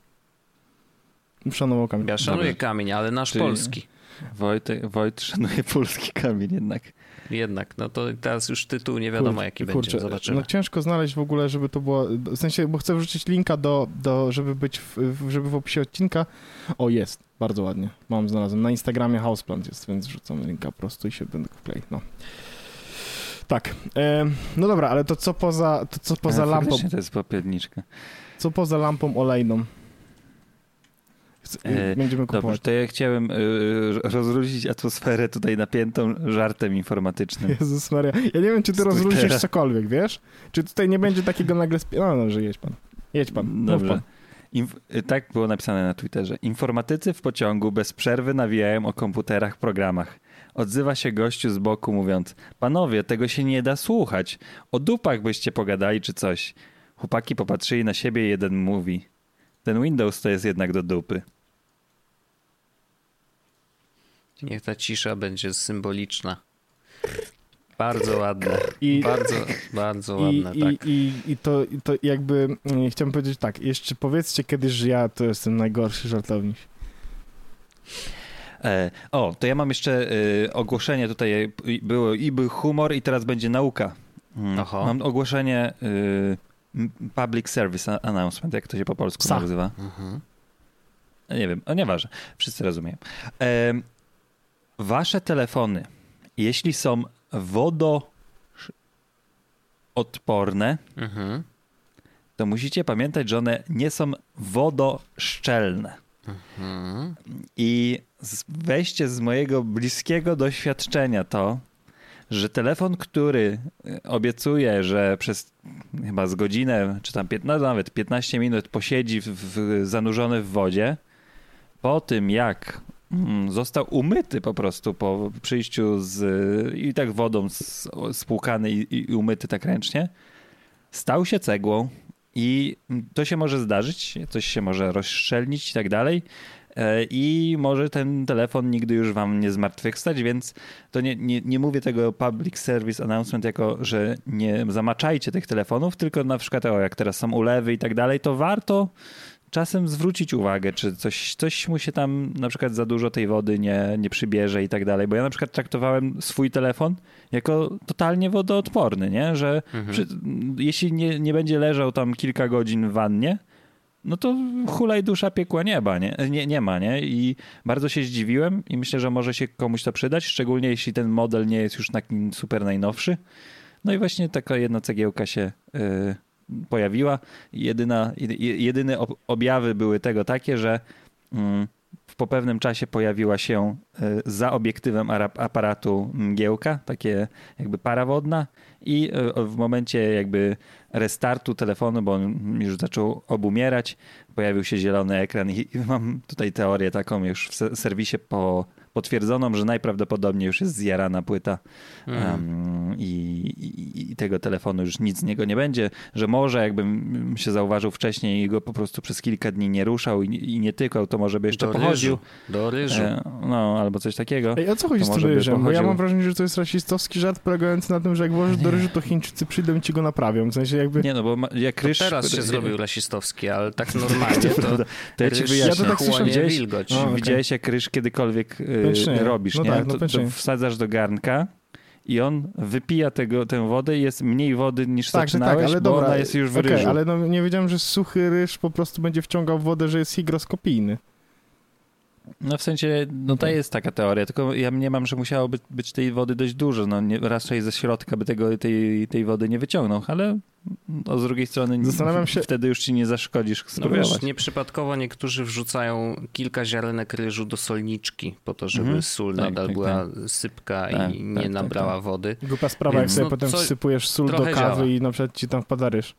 Uszanował kamień. Ja szanuję Dobra. kamień, ale nasz Czyli- polski. Wojtek, Wojt szanuje polski kamień jednak. Jednak, no to teraz już tytuł nie wiadomo jaki będzie, zobaczymy. No ciężko znaleźć w ogóle, żeby to było, w sensie, bo chcę wrzucić linka do, do żeby być, w, żeby w opisie odcinka. O, jest, bardzo ładnie, mam znalazłem, na Instagramie Houseplant jest, więc wrzucam linka po prostu i się będę wklei, no. Tak, em, no dobra, ale to co poza, to co poza lampą, To jest popielniczka. co poza lampą olejną? Chce- E, Będziemy Dobrze, kupować. to ja chciałem y, rozluźnić atmosferę tutaj napiętą żartem informatycznym. Jezus Maria, ja nie wiem, czy ty rozluźnisz cokolwiek, wiesz? Czy tutaj nie będzie takiego nagle... Spi- no dobrze, jedź pan, jedź pan, mów Dobrze. pan. Inf- y, tak było napisane na Twitterze. Informatycy w pociągu bez przerwy nawijają o komputerach, programach. Odzywa się gościu z boku mówiąc: Panowie, tego się nie da słuchać. O dupach byście pogadali czy coś. Chłopaki popatrzyli na siebie i jeden mówi: Ten Windows to jest jednak do dupy. Niech ta cisza będzie symboliczna. Bardzo ładne. I- bardzo, bardzo I, ładne, i, tak. i, i, to, I to jakby mm, chciałem powiedzieć tak, jeszcze powiedzcie kiedyś, że ja to jestem najgorszy żartownik. E, o, to ja mam jeszcze y, ogłoszenie tutaj. y, Było i był humor, i teraz będzie nauka. Mm, Oho. Mam ogłoszenie y, Public Service Announcement, jak to się po polsku Psa. nazywa. Mhm. Nie wiem, o nieważne, wszyscy rozumieją. Wasze telefony, jeśli są wodoodporne, Mhm. to musicie pamiętać, że one nie są wodoszczelne. Mhm. I weźcie z mojego bliskiego doświadczenia to, że telefon, który y, obiecuje, że przez chyba z godzinę, czy tam 15, nawet 15 minut posiedzi w, w, zanurzony w wodzie, po tym jak mm, został umyty po prostu po przyjściu z i tak wodą spłukany i, i umyty tak ręcznie, stał się cegłą i to się może zdarzyć, coś się może rozszczelnić i tak dalej. E, I może ten telefon nigdy już wam nie zmartwychwstać, więc to nie, nie, nie mówię tego public service announcement jako, że nie zamaczajcie tych telefonów, tylko na przykład o, jak teraz są ulewy i tak dalej, to warto czasem zwrócić uwagę, czy coś, coś mu się tam na przykład za dużo tej wody nie, nie przybierze i tak dalej, bo ja na przykład traktowałem swój telefon jako totalnie wodoodporny, nie? że Mhm. przy, jeśli nie, nie będzie leżał tam kilka godzin w wannie, no to hulaj dusza piekła nieba, nie? Nie, nie ma, nie? I bardzo się zdziwiłem i myślę, że może się komuś to przydać, szczególnie jeśli ten model nie jest już taki super najnowszy. No i właśnie taka jedna cegiełka się y, pojawiła. Jedyna, jedy- jedyne ob- objawy były tego takie, że mm, po pewnym czasie pojawiła się y, za obiektywem ara- aparatu mgiełka, takie jakby para wodna i y, w momencie jakby restartu telefonu, bo on już zaczął obumierać, pojawił się zielony ekran i mam tutaj teorię taką już w se- serwisie po, potwierdzoną, że najprawdopodobniej już jest zjarana płyta Mhm. em, i, i, i tego telefonu już nic z niego nie będzie, że może jakbym się zauważył wcześniej i go po prostu przez kilka dni nie ruszał i, i nie tykał, to może by jeszcze Do pochodził. ryżu. Do ryżu. E, no, albo coś takiego. Ej, o co chodzi To z tym ryżem? Bo ja mam wrażenie, że to jest rasistowski żart polegający na tym, że jak włożysz do ryżu, to Chińczycy przyjdą i ci go naprawią. W sensie jakby... Nie no, bo ma, jak To ryż... teraz się zrobił rasistowski, ale tak normalnie to, prawda. To ja ci wyjaśnię. Ja to tak słyszałem. wilgoć. No, okej. Widziałeś jak ryż kiedykolwiek y, robisz, No nie? tak, no to, to wsadzasz do garnka i on wypija tego, tę wodę i jest mniej wody niż Tak, zaczynałeś, tak, ale bo dobra. ona jest już w okej, ryżu. ale no, nie wiedziałem, że suchy ryż po prostu będzie wciągał wodę, że jest higroskopijny. No w sensie, no to Tak. jest taka teoria, tylko ja mniemam, że musiało być, być tej wody dość dużo. No nie, raczej ze środka by tego, tej, tej wody nie wyciągnął, ale no, z drugiej strony Zastanawiam się- wtedy już ci nie zaszkodzisz No wiesz, nieprzypadkowo niektórzy wrzucają kilka ziarenek ryżu do solniczki, po to, żeby Mhm. sól Tak, nadal tak, była sypka Tak, i nie tak, tak, nabrała tak. wody. Głupia sprawa, jak Więc sobie no potem co- wsypujesz sól do kawy działa. i na przykład ci tam wpada ryż.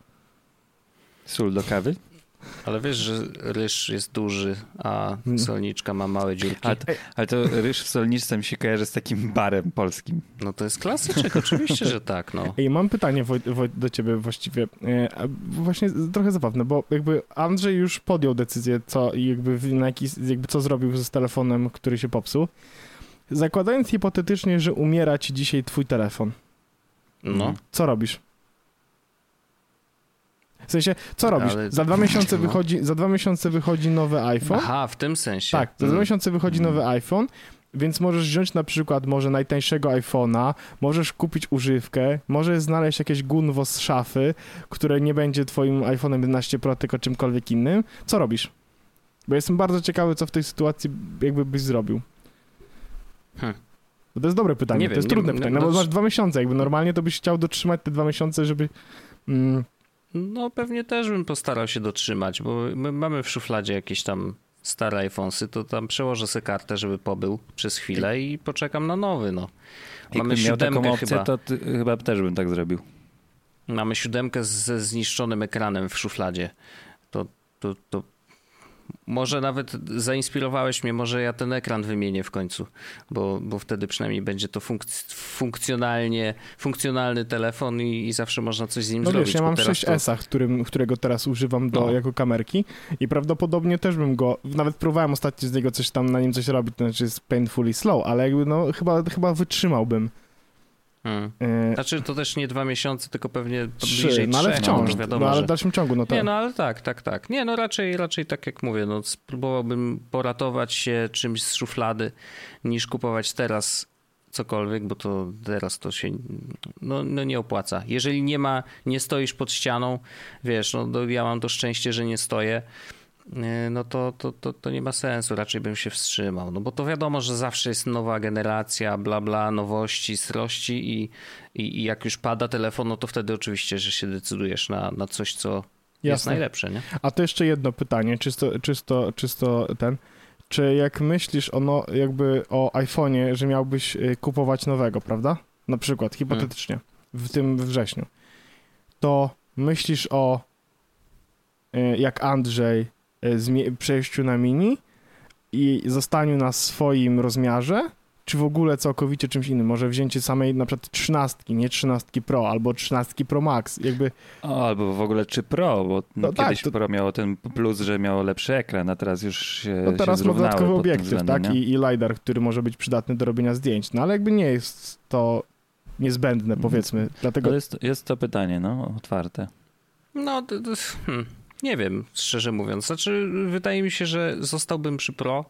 Sól do kawy? Ale wiesz, że ryż jest duży, a Mm. solniczka ma małe dziurki. Ale to, ale to ryż w solniczce mi się kojarzy z takim barem polskim. No to jest klasyczek, oczywiście, że tak, no. Ej, mam pytanie Woj, Woj, do ciebie właściwie. E, Właśnie trochę zabawne, bo jakby Andrzej już podjął decyzję, co jakby, w- na jaki, jakby co zrobił z telefonem, który się popsuł. Zakładając hipotetycznie, że umiera ci dzisiaj twój telefon, No, co robisz? W sensie, co robisz? Ale- Za dwa miesiące no. wychodzi, za dwa miesiące wychodzi nowy iPhone. aha, w tym sensie. Tak, za dwa Mm. miesiące wychodzi Mm. nowy iPhone, więc możesz wziąć na przykład może najtańszego iPhone'a, możesz kupić używkę, możesz znaleźć jakieś gunwo z szafy, które nie będzie twoim iPhone'em 11 Pro, tylko czymkolwiek innym. Co robisz? Bo jestem bardzo ciekawy, co w tej sytuacji jakby byś zrobił. Hmm. To jest dobre pytanie, Nie to wiem, jest nie trudne wiem, pytanie, no- no bo no- masz dwa miesiące, jakby normalnie to byś chciał dotrzymać te dwa miesiące, żeby... Mm, No pewnie też bym postarał się dotrzymać, bo my mamy w szufladzie jakieś tam stare iPhonesy, to tam przełożę sobie kartę, żeby pobył przez chwilę i poczekam na nowy, no. Mamy Jakbym miał taką opcję, chyba. to ty, chyba też bym tak zrobił. Mamy siódemkę ze zniszczonym ekranem w szufladzie. To, to, to może nawet zainspirowałeś mnie, może ja ten ekran wymienię w końcu, bo, bo wtedy przynajmniej będzie to funkc- funkcjonalnie, funkcjonalny telefon i, i zawsze można coś z nim No zrobić. wiesz, ja mam teraz 6S, którym, którego teraz używam do, No. jako kamerki i prawdopodobnie też bym go, nawet próbowałem ostatnio z niego coś tam, na nim coś robić, to znaczy jest painfully slow, ale jakby no chyba, chyba wytrzymałbym. Hmm. E, Znaczy to też nie dwa miesiące, tylko pewnie trzy, bliżej no ale trzech, wciąż, no, wiadomo, no ale w dalszym ciągu, no to... Nie, no ale tak, tak, tak. Nie, no raczej, raczej tak jak mówię, no spróbowałbym poratować się czymś z szuflady, niż kupować teraz cokolwiek, bo to teraz to się no, no nie opłaca. Jeżeli nie ma, nie stoisz pod ścianą, wiesz, no ja mam to szczęście, że nie stoję, yy, no to, to, to, to nie ma sensu, raczej bym się wstrzymał, no bo to wiadomo, że zawsze jest nowa generacja, bla bla, nowości, srości i, i, i jak już pada telefon, no to wtedy oczywiście, że się decydujesz na, na coś, co jest Jasne. najlepsze, nie? A to jeszcze jedno pytanie, czysto, czysto, czysto ten. Czy jak myślisz o, no, jakby o iPhone'ie, że miałbyś y, kupować nowego, prawda? Na przykład, hipotetycznie, w tym wrześniu, to myślisz o, y, jak Andrzej, przejściu na mini i zostaniu na swoim rozmiarze, czy w ogóle całkowicie czymś innym? Może wzięcie samej na przykład trzynastki, nie trzynastki Pro, albo trzynastki Pro Max, jakby... O, albo w ogóle czy Pro, bo No tak, kiedyś to- Pro miało ten plus, że miało lepszy ekran, a teraz już się, No się teraz ma zrównały dodatkowy obiektyw, względem, tak? I, I LiDAR, który może być przydatny do robienia zdjęć. No ale jakby nie jest to niezbędne, Mhm. powiedzmy. Dlatego To jest, jest to pytanie, no, otwarte. No, to, to, hmm, nie wiem, szczerze mówiąc. Znaczy, wydaje mi się, że zostałbym przy Pro,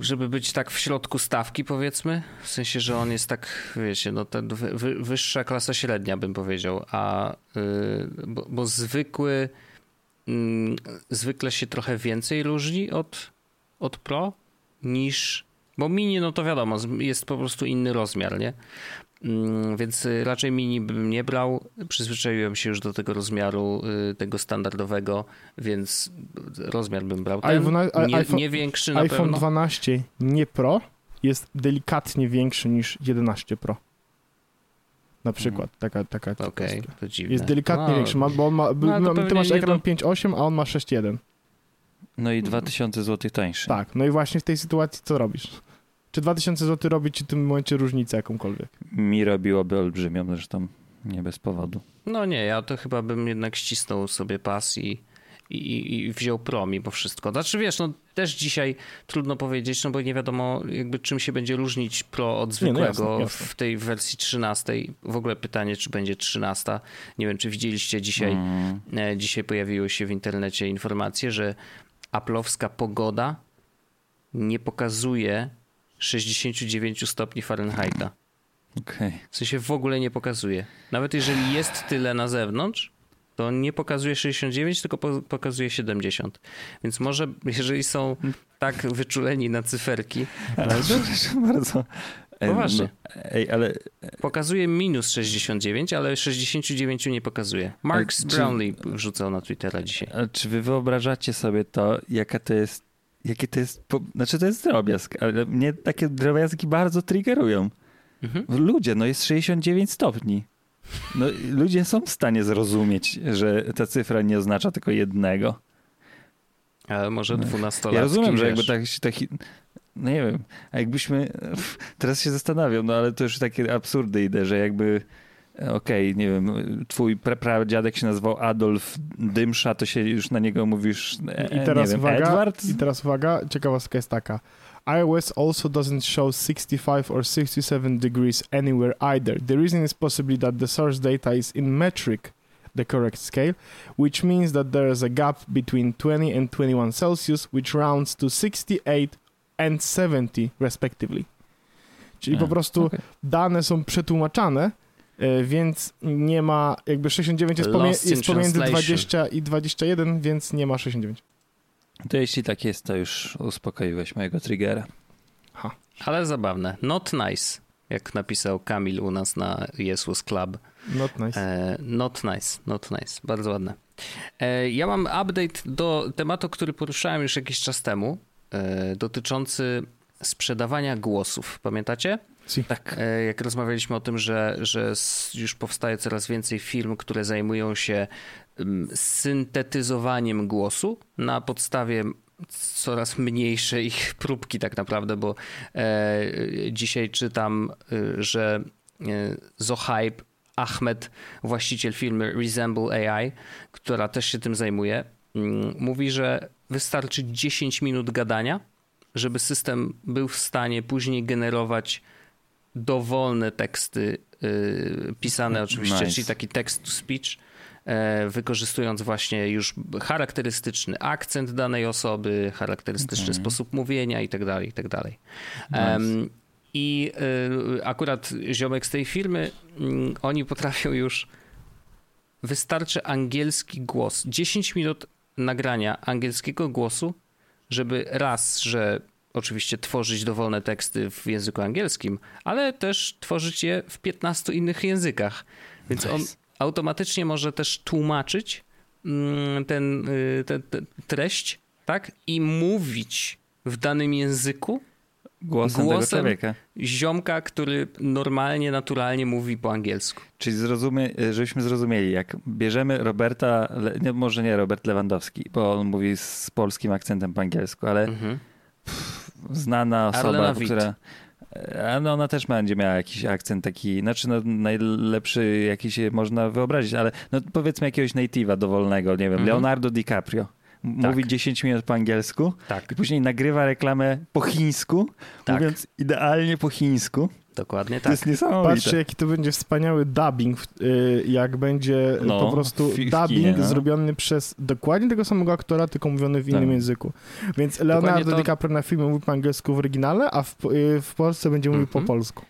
żeby być tak w środku stawki, powiedzmy. W sensie, że on jest tak, wiecie, no, ten wy, wy, wyższa klasa średnia, bym powiedział. A, y, bo, bo zwykły, mm, zwykle się trochę więcej różni od, od Pro niż... Bo mini, no to wiadomo, jest po prostu inny rozmiar, nie? Mm, Więc y, raczej mini bym nie brał. Przyzwyczaiłem się już do tego rozmiaru, y, tego standardowego, więc rozmiar bym brał ten. iPhone- nie, iPhone- nie większy na iPhone pewno. 12 nie Pro jest delikatnie większy niż 11 Pro. Na przykład, taka, taka Mhm. Okej, ciekawostka. to dziwne. Jest delikatnie No, większy, ma, bo on ma, No, to ty masz ekran do- 5.8, a on ma 6.1. No i 2000 zł tańszy. Tak, no i właśnie w tej sytuacji co robisz? Czy 2000 zł robi ci w tym momencie różnicę jakąkolwiek? Mi robiłoby olbrzymią, zresztą nie bez powodu. No nie, ja to chyba bym jednak ścisnął sobie pas i, i, i- i wziął Pro mimo wszystko. Znaczy wiesz, no też dzisiaj trudno powiedzieć, no bo nie wiadomo jakby czym się będzie różnić Pro od Nie, no zwykłego jasne, jasne. w tej wersji 13. W ogóle pytanie, czy będzie 13. Nie wiem, czy widzieliście dzisiaj, Mm. e, dzisiaj pojawiły się w internecie informacje, że Apple'owska pogoda nie pokazuje 69 stopni Fahrenheita. Okej. W sensie w ogóle nie pokazuje. Nawet jeżeli jest tyle na zewnątrz, to nie pokazuje 69, tylko po, pokazuje 70. Więc może, jeżeli są tak wyczuleni na cyferki. Ale przepraszam bardzo. Poważnie. no, Ej, ale Pokazuje minus 69, ale 69 nie pokazuje. Mark A czy- Brownlee wrzucał na Twittera dzisiaj. a czy wy wyobrażacie sobie to, jaka to jest, jakie to jest, po, znaczy to jest drobiazg, ale mnie takie drobiazgi bardzo triggerują. Mhm. Ludzie, no jest 69 stopni. No, ludzie są w stanie zrozumieć, że ta cyfra nie oznacza tylko jednego. Ale może 12 Ja rozumiem, że jakby tak taki. No nie wiem, a jakbyśmy. Teraz się zastanawiam, no ale to już takie absurdy idę, że jakby. Okej, nie wiem, twój pra- pradziadek się nazywał Adolf Dymsza, to się już na niego mówisz. E, I teraz nie wiem, uwaga, Edward? i teraz uwaga, ciekawostka jest taka. iOS also doesn't show 65 or 67 degrees anywhere either. The reason is possibly that the source data is in metric, the correct scale, which means that there is a gap between 20 and 21 Celsius, which rounds to 68 and 70 respectively. Czyli A, po prostu okej. dane są przetłumaczane, e, więc nie ma, jakby 69 jest, pomie- jest pomiędzy translation. 20 i 21, więc nie ma 69. To jeśli tak jest, to już uspokoiłeś mojego triggera. Ale zabawne. Not nice, jak napisał Kamil u nas na Jesus Club. Not nice. E, not nice, not nice. Bardzo ładne. E, ja mam update do tematu, który poruszałem już jakiś czas temu, e, dotyczący sprzedawania głosów. Pamiętacie? Si. Tak. E, jak rozmawialiśmy o tym, że, że już powstaje coraz więcej firm, które zajmują się syntetyzowaniem głosu na podstawie coraz mniejszej ich próbki tak naprawdę, bo e, dzisiaj czytam, e, że e, Zohaib Ahmed, właściciel firmy Resemble AI, która też się tym zajmuje, mówi, że wystarczy 10 minut gadania, żeby system był w stanie później generować dowolne teksty y, pisane oczywiście, Nice. czyli taki text to speech, e, wykorzystując właśnie już charakterystyczny akcent danej osoby, charakterystyczny Okej. sposób mówienia i tak dalej, i tak dalej. Nice. Em, I y, akurat ziomek z tej firmy, mm, oni potrafią już wystarczy angielski głos. 10 minut nagrania angielskiego głosu, żeby raz, że oczywiście tworzyć dowolne teksty w języku angielskim, ale też tworzyć je w 15 innych językach. Więc on Nice. automatycznie może też tłumaczyć mm, ten, y, te, te treść, tak? I mówić w danym języku Głosem, głosem- człowieka. ziomka, który normalnie, naturalnie mówi po angielsku. Czyli zrozumie, żebyśmy zrozumieli, jak bierzemy Roberta, nie, może nie Robert Lewandowski, bo on mówi z polskim akcentem po angielsku, ale Mhm. Znana Arlena osoba, Witt. która... No ona też będzie miała jakiś akcent taki, znaczy no, najlepszy jaki się można wyobrazić, ale no, powiedzmy jakiegoś native'a dowolnego, nie wiem, Mhm. Leonardo DiCaprio. M- Tak. Mówi 10 minut po angielsku Tak, i później nagrywa reklamę po chińsku, Tak. mówiąc idealnie po chińsku. Dokładnie To tak. jest niesamowite. Patrzcie, jaki to będzie wspaniały dubbing, y, jak będzie No, po prostu dubbing no. zrobiony przez dokładnie tego samego aktora, tylko mówiony w innym Tak. języku. Więc Leonardo to- DiCaprio na filmie mówi po angielsku w oryginale, a w, y, w Polsce będzie mówił po Mhm. polsku.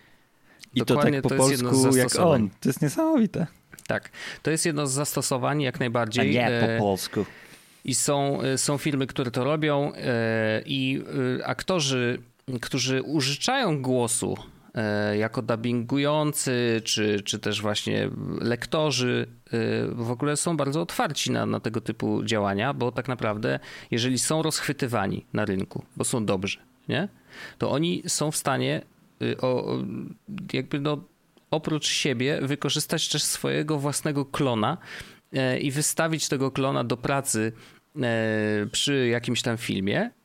I to Dokładnie tak po to polsku jak on. To jest niesamowite. Tak, to jest jedno z zastosowań jak A najbardziej. nie e, po polsku. I są, e, są firmy, które to robią e, i e, aktorzy, którzy użyczają głosu e, jako dubbingujący, czy, czy też właśnie lektorzy, e, w ogóle są bardzo otwarci na, na tego typu działania, bo tak naprawdę, jeżeli są rozchwytywani na rynku, bo są dobrzy, nie? to oni są w stanie y, o, jakby no, oprócz siebie wykorzystać też swojego własnego klona e, i wystawić tego klona do pracy e, przy jakimś tam filmie, e,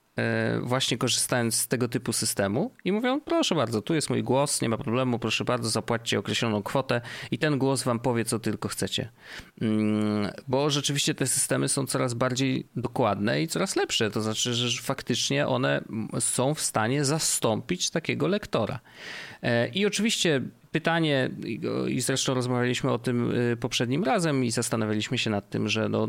właśnie korzystając z tego typu systemu i mówią, proszę bardzo, tu jest mój głos, nie ma problemu, proszę bardzo, zapłaćcie określoną kwotę i ten głos wam powie, co tylko chcecie. Mm, Bo rzeczywiście te systemy są coraz bardziej dokładne i coraz lepsze, to znaczy, że faktycznie one są w stanie zastąpić takiego lektora. E, I oczywiście pytanie, i zresztą rozmawialiśmy o tym y, poprzednim razem i zastanawialiśmy się nad tym, że no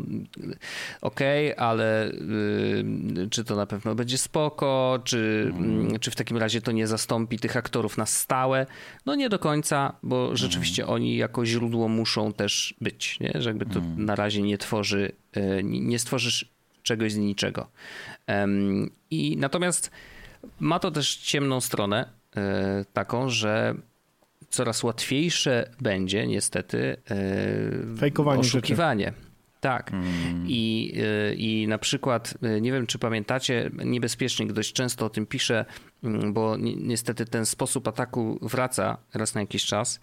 okej, okay, ale y, czy to na pewno będzie spoko, czy, mm. czy w takim razie to nie zastąpi tych aktorów na stałe? No nie do końca, bo rzeczywiście mm. oni jako źródło muszą też być, nie? że jakby to mm. na razie nie tworzy, y, nie stworzysz czegoś z niczego. I natomiast ma to też ciemną stronę, taką, że coraz łatwiejsze będzie niestety e, Fejkowanie oszukiwanie. Rzeczy. Tak. Mm. I, e, I na przykład, nie wiem czy pamiętacie, niebezpiecznik dość często o tym pisze, mm, bo ni niestety ten sposób ataku wraca raz na jakiś czas,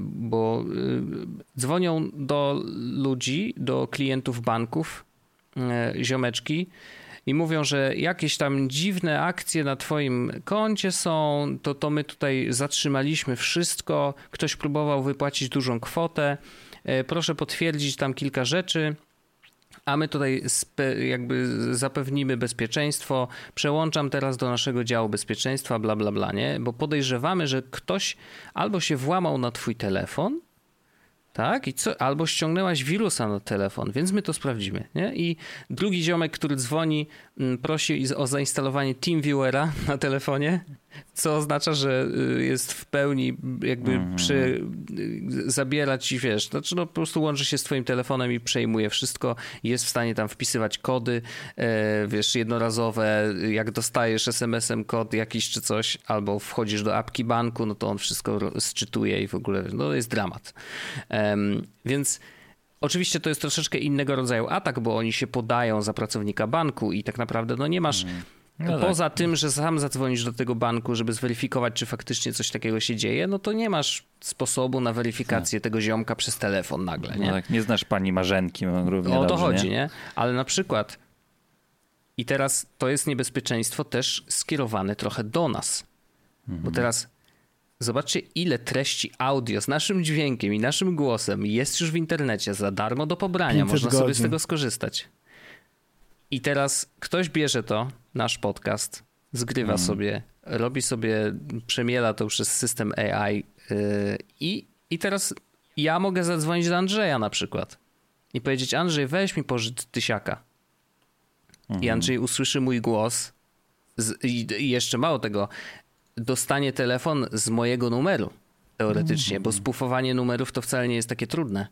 bo dzwonią do ludzi, do klientów banków, ziomeczki, i mówią, że jakieś tam dziwne akcje na twoim koncie są, to, to my tutaj zatrzymaliśmy wszystko, ktoś próbował wypłacić dużą kwotę, e, proszę potwierdzić tam kilka rzeczy, a my tutaj jakby zapewnimy bezpieczeństwo, przełączam teraz do naszego działu bezpieczeństwa, bla, bla, bla, nie? Bo podejrzewamy, że ktoś albo się włamał na twój telefon, tak? I co, albo ściągnęłaś wirusa na telefon, więc my to sprawdzimy. Nie? I drugi ziomek, który dzwoni, prosi o zainstalowanie TeamViewera na telefonie, co oznacza, że y, jest w pełni jakby mm. przy, y, zabierać ci, wiesz, znaczy no po prostu łączy się z twoim telefonem i przejmuje wszystko, jest w stanie tam wpisywać kody, e, wiesz, jednorazowe, jak dostajesz SMS-em kod jakiś czy coś, albo wchodzisz do apki banku, no to on wszystko sczytuje i w ogóle, no jest dramat. Więc Oczywiście to jest troszeczkę innego rodzaju atak, bo oni się podają za pracownika banku i tak naprawdę no nie masz mm. No Poza tak. tym, że sam zadzwonisz do tego banku, żeby zweryfikować, czy faktycznie coś takiego się dzieje, no to nie masz sposobu na weryfikację no. tego ziomka przez telefon nagle, nie? No tak, nie znasz pani Marzenki no, równie O to chodzi, nie? nie? Ale na przykład i teraz to jest niebezpieczeństwo też skierowane trochę do nas. Mhm. Bo teraz zobaczcie, ile treści audio z naszym dźwiękiem i naszym głosem jest już w internecie za darmo do pobrania. Można godzin. sobie z tego skorzystać. I teraz ktoś bierze to, nasz podcast, zgrywa mm. sobie, robi sobie, przemiela to przez system AI yy, i, i teraz ja mogę zadzwonić do Andrzeja na przykład i powiedzieć, Andrzej, weź mi pożycz tysiaka. I mhm. Andrzej usłyszy mój głos z, i, i jeszcze mało tego, dostanie telefon z mojego numeru teoretycznie, bo spufowanie numerów to wcale nie jest takie trudne.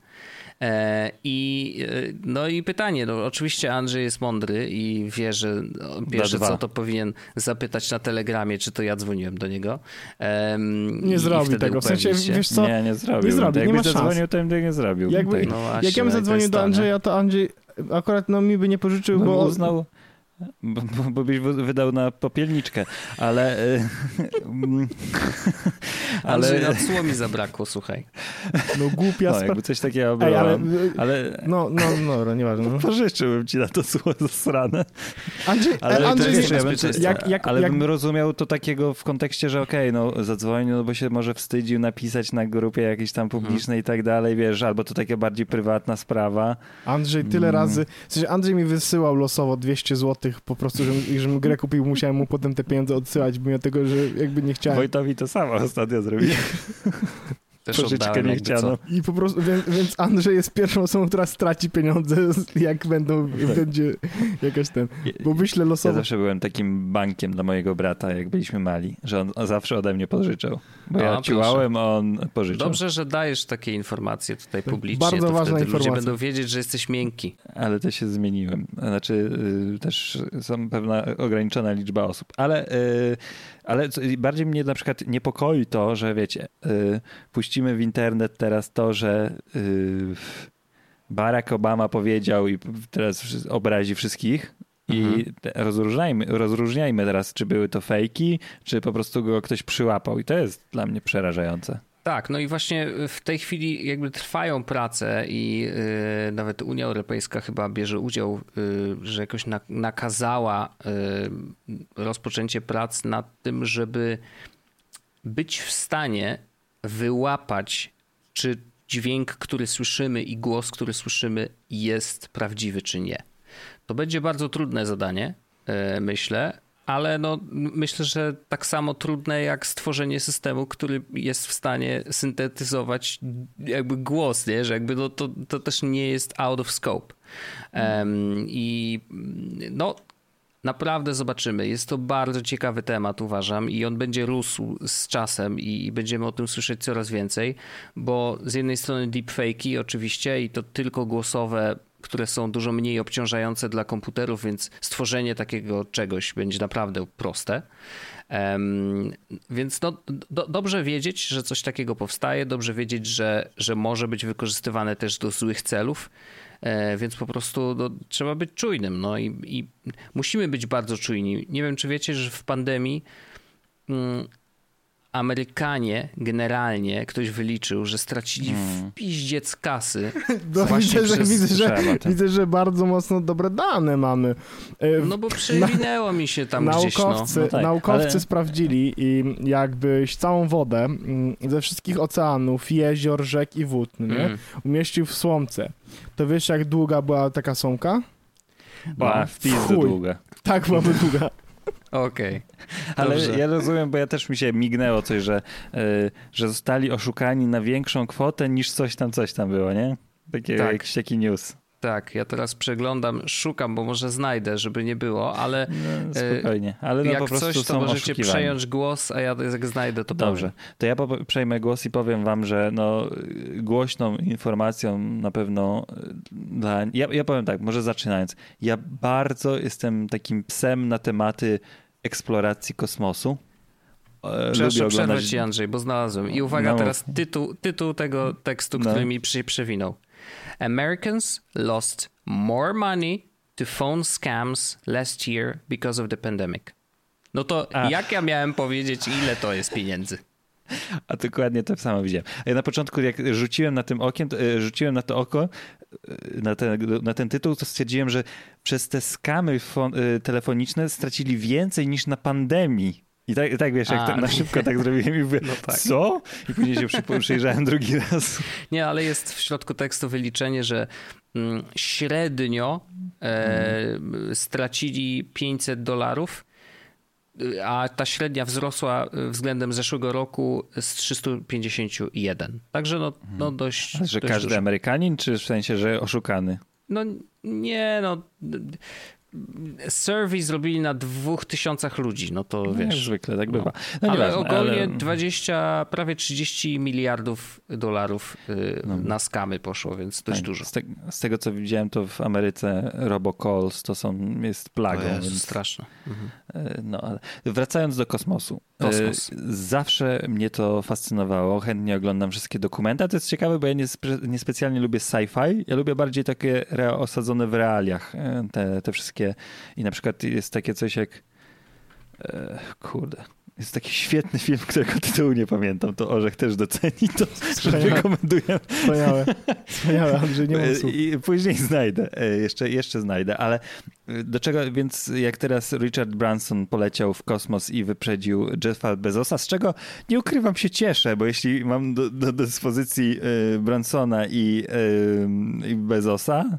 E, I, e, no i pytanie, no oczywiście Andrzej jest mądry i wie, że pierwsze co to powinien zapytać na telegramie, czy to ja dzwoniłem do niego. nie zrobi tego, w sensie, wiesz co? Nie, nie zrobił. Nie zrobi, nie ma zadzwonił, to bym nie zrobił. Jakby, no właśnie, jak ja bym zadzwonił do Andrzeja, to Andrzej akurat no mi by nie pożyczył, no, bo... Uznał, bo, bo, byś wydał na popielniczkę, ale... E, ale... Andrzej, mi zabrakło, słuchaj. No głupia no, jakby coś takiego było, ale, ale... No, no, no, no nieważne. No. Pożyczyłbym ci na to słowo zasrane. Andrzej, ale, Andrzej, wiesz, ja bym, jak, jak, ale jak... bym rozumiał to takiego w kontekście, że okej, okay, no zadzwonił, no bo się może wstydził napisać na grupie jakiejś tam publicznej hmm. i tak dalej, wiesz, albo to taka bardziej prywatna sprawa. Andrzej tyle hmm. razy, w sensie Andrzej mi wysyłał losowo 200 zł po prostu, żebym, żebym grę kupił, musiałem mu potem te pieniądze odsyłać, mimo tego, że jakby nie chciałem. Wojtowi to samo ostatnio zrobiłem. Też Pożyczkę nie chciano. I po prostu, więc, więc, Andrzej jest pierwszą osobą, która straci pieniądze, jak będą, tak. będzie jakaś ten, bo wyślę losowo. Ja zawsze byłem takim bankiem dla mojego brata, jak byliśmy mali, że on zawsze ode mnie pożyczał. Bo ja ciłałem, on pożyczał. Dobrze, że dajesz takie informacje tutaj publicznie. Bardzo to ważna informacja. Ludzie będą wiedzieć, że jesteś miękki. Ale to się zmieniłem. Znaczy, yy, też są pewna ograniczona liczba osób. Ale, yy, ale bardziej mnie na przykład niepokoi to, że wiecie, yy, puścimy w internet teraz to, że Barack Obama powiedział i teraz obrazi wszystkich, i mhm. rozróżniajmy, rozróżniajmy teraz, czy były to fejki, czy po prostu go ktoś przyłapał. I to jest dla mnie przerażające. Tak, no i właśnie w tej chwili jakby trwają prace i yy, nawet Unia Europejska chyba bierze udział, yy, że jakoś na, nakazała yy, rozpoczęcie prac nad tym, żeby być w stanie wyłapać, czy dźwięk, który słyszymy i głos, który słyszymy jest prawdziwy, czy nie. To będzie bardzo trudne zadanie, myślę, ale no, myślę, że tak samo trudne jak stworzenie systemu, który jest w stanie syntetyzować jakby głos, nie? że jakby no, to, to też nie jest out of scope. Um, I no, naprawdę zobaczymy. Jest to bardzo ciekawy temat, uważam, i on będzie rósł z czasem i będziemy o tym słyszeć coraz więcej, bo z jednej strony deepfake'i oczywiście i to tylko głosowe które są dużo mniej obciążające dla komputerów, więc stworzenie takiego czegoś będzie naprawdę proste. Um, więc no, do, dobrze wiedzieć, że coś takiego powstaje, dobrze wiedzieć, że, że może być wykorzystywane też do złych celów, e, więc po prostu no, trzeba być czujnym. No i, i, musimy być bardzo czujni. Nie wiem, czy wiecie, że w pandemii. Mm, Amerykanie generalnie, ktoś wyliczył, że stracili hmm. w piździec kasy. No, widzę, że, widzę, że, widzę, że bardzo mocno dobre dane mamy. E, no bo przewinęło mi się tam naukowcy, gdzieś. No. No tak, naukowcy ale... sprawdzili i jakbyś całą wodę mm, ze wszystkich oceanów, jezior, rzek i wód nie, mm. umieścił w słomce. To wiesz, jak długa była taka słomka? Ba, w pizdu długa. Tak, mamy długa. Okej. Okay. Ale ja rozumiem, bo ja też mi się mignęło coś, że, yy, że zostali oszukani na większą kwotę niż coś tam, coś tam było, nie? Takie, tak. Jakiś taki news. Tak, ja teraz przeglądam, szukam, bo może znajdę, żeby nie było, ale no, spokojnie. Ale no jak po prostu coś, to możecie przejąć głos, a ja jak znajdę, to Dobrze. powiem. To ja przejmę głos i powiem wam, że no, głośną informacją na pewno dla... Ja, ja powiem tak, może zaczynając. Ja bardzo jestem takim psem na tematy eksploracji kosmosu. E, Przepraszam, przerwę ci Andrzej, bo znalazłem. I uwaga no. teraz tytuł, tytuł tego tekstu, który no. mi przy, przewinął. Americans lost more money to phone scams last year because of the pandemic. No to Ach. jak ja miałem powiedzieć, ile to jest pieniędzy? A dokładnie to samo widziałem. Ja na początku, jak rzuciłem na tym okiem, to, e, rzuciłem na to oko, e, na ten, na ten tytuł, to stwierdziłem, że przez te skamy telefoniczne stracili więcej niż na pandemii. I tak, tak wiesz, jak A, na szybko tak zrobiłem i mówię, no tak. co? I później się przyjrzałem drugi raz. Nie, ale jest w środku tekstu wyliczenie, że mm, średnio e, stracili 500 dolarów, a ta średnia wzrosła względem zeszłego roku z 351. Także no, no dość. że dość każdy. Amerykanin, czy w sensie, że oszukany? No nie, no survey zrobili na dwóch tysiącach ludzi, no to no, wiesz. zwykle tak bywa. No. ale ważne, ogólnie ale... 20, prawie 30 miliardów dolarów y, no. na skamy poszło, więc dość tak, dużo. Z, te, z, tego co widziałem, to w Ameryce robocalls to są, jest plagą. To jest więc... straszne. Mhm. Y, no ale wracając do kosmosu. Y, Kosmos. Zawsze mnie to fascynowało. Chętnie oglądam wszystkie dokumenty. A to jest ciekawe, bo ja niespecjalnie lubię sci-fi. Ja lubię bardziej takie osadzone w realiach. Te, te wszystkie i na przykład jest takie coś jak e, kurde, jest taki świetny film, którego tytułu nie pamiętam, to Orzech też doceni, to rekomenduję. Wspaniałe, wspaniałe, Andrzej, nie mam e, I później znajdę, e, jeszcze, jeszcze znajdę, ale e, do czego, więc jak teraz Richard Branson poleciał w kosmos i wyprzedził Jeffa Bezosa, z czego nie ukrywam się cieszę, bo jeśli mam do, do dyspozycji Bransona i, i Bezosa,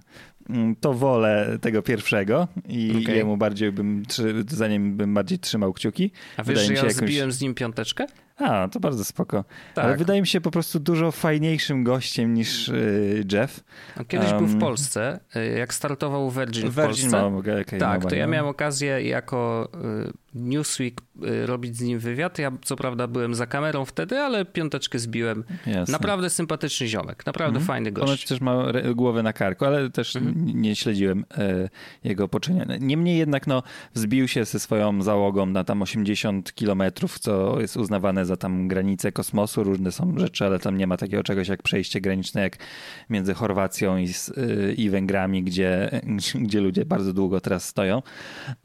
to wolę tego pierwszego i okay. jemu bardziej bym, za nim bym bardziej trzymał kciuki. A wiesz, że ja jakąś... zbiłem z nim piąteczkę? A, to bardzo spoko. Tak. Ale wydaje mi się po prostu dużo fajniejszym gościem niż y, Jeff. Kiedyś um, był w Polsce, y, jak startował Virgin w Virgin Polsce. Mam, okay, tak, to ja miałem okazję jako y, Newsweek y, robić z nim wywiad. Ja co prawda byłem za kamerą wtedy, ale piąteczkę zbiłem. Jasne. Naprawdę sympatyczny ziomek, naprawdę mhm. fajny gość. Ponoć też ma głowę na karku, ale też mhm. nie śledziłem e, jego poczynienia. Niemniej jednak no, wzbił się ze swoją załogą na tam 80 kilometrów, co jest uznawane za tam granice kosmosu. Różne są rzeczy, ale tam nie ma takiego czegoś jak przejście graniczne jak między Chorwacją i, y, i Węgrami, gdzie, gdzie ludzie bardzo długo teraz stoją,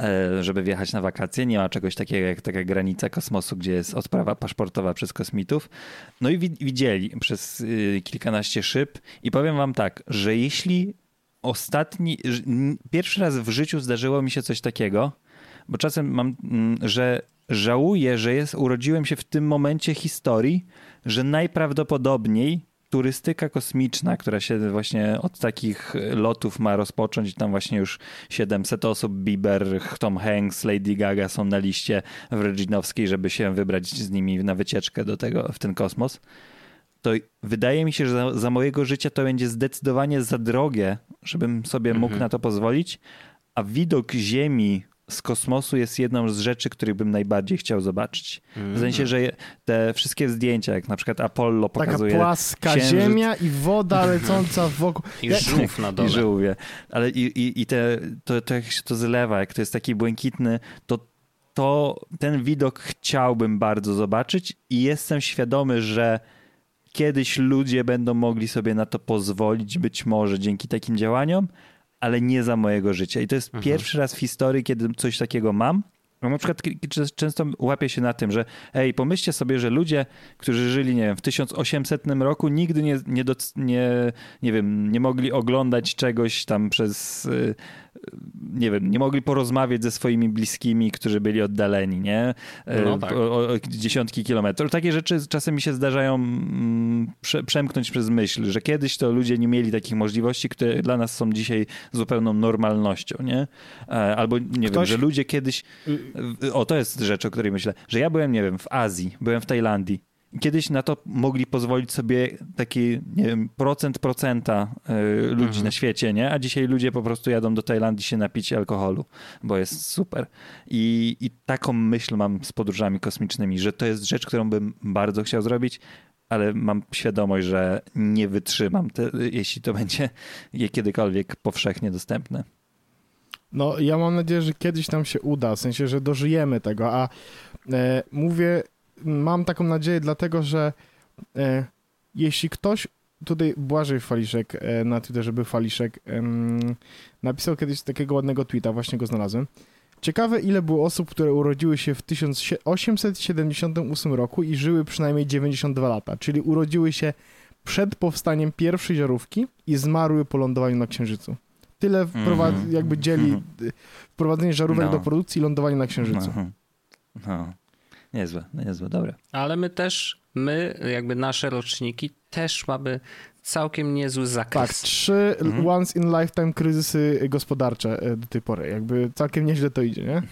e, żeby wjechać na wakacje. Nie ma czegoś takiego jak taka granica kosmosu, gdzie jest odprawa paszportowa przez kosmitów. No i widzieli przez y, kilkanaście szyb i powiem wam tak, że jeśli ostatni, pierwszy raz w życiu zdarzyło mi się coś takiego, bo czasem mam, mm, że żałuję, że jest, urodziłem się w tym momencie historii, że najprawdopodobniej turystyka kosmiczna, która się właśnie od takich lotów ma rozpocząć. Tam właśnie już 700 osób, Bieber, Tom Hanks, Lady Gaga są na liście Virginowskiej, żeby się wybrać z nimi na wycieczkę do tego, w ten kosmos. To wydaje mi się, że za, za mojego życia to będzie zdecydowanie za drogie, żebym sobie mógł Mhm. na to pozwolić, a widok Ziemi z kosmosu jest jedną z rzeczy, których bym najbardziej chciał zobaczyć. W sensie, że te wszystkie zdjęcia, jak na przykład Apollo Taka pokazuje płaska księżyc. ziemia i woda lecąca wokół. I żółw na i dole. żółwie, ale i, i, i te, to, to jak się to zlewa, jak to jest taki błękitny, to, to ten widok chciałbym bardzo zobaczyć i jestem świadomy, że kiedyś ludzie będą mogli sobie na to pozwolić, być może dzięki takim działaniom, ale nie za mojego życia. I to jest Mhm. pierwszy raz w historii, kiedy coś takiego mam. Bo na przykład często łapię się na tym, że ej, pomyślcie sobie, że ludzie, którzy żyli, nie wiem, w 1800 roku nigdy nie, nie, nie, nie wiem, nie mogli oglądać czegoś tam przez, y, nie wiem, nie mogli porozmawiać ze swoimi bliskimi, którzy byli oddaleni, nie? Y, No tak. o, o dziesiątki kilometrów. Takie rzeczy czasem mi się zdarzają mm, prze, przemknąć przez myśl, że kiedyś to ludzie nie mieli takich możliwości, które dla nas są dzisiaj zupełną normalnością, nie? E, Albo, nie wiem, Ktoś- że ludzie kiedyś Y, o, to jest rzecz, o której myślę. Że ja byłem, nie wiem, w Azji, byłem w Tajlandii. Kiedyś na to mogli pozwolić sobie taki, nie wiem, procent procenta y, ludzi Mhm. na świecie, nie? A dzisiaj ludzie po prostu jadą do Tajlandii się napić alkoholu, bo jest super. I, I taką myśl mam z podróżami kosmicznymi, że to jest rzecz, którą bym bardzo chciał zrobić, ale mam świadomość, że nie wytrzymam, te, jeśli to będzie kiedykolwiek powszechnie dostępne. No, ja mam nadzieję, że kiedyś nam się uda, w sensie, że dożyjemy tego, a e, mówię, mam taką nadzieję dlatego, że e, jeśli ktoś, tutaj Błażej Faliszek e, na Twitterze był Faliszek, napisał kiedyś takiego ładnego tweeta, właśnie go znalazłem. Ciekawe, ile było osób, które urodziły się w 1878 roku i żyły przynajmniej 92 lata, czyli urodziły się przed powstaniem pierwszej żarówki i zmarły po lądowaniu na Księżycu. Tyle Mhm. jakby dzieli Mhm. wprowadzenie żarówek No. do produkcji i lądowanie na Księżycu. No, no. niezłe, niezłe, dobre. Ale my też, my, jakby nasze roczniki, też mamy całkiem niezły Tak, zakres. trzy Mhm. once in lifetime kryzysy gospodarcze y, do tej pory. Jakby całkiem nieźle to idzie, nie?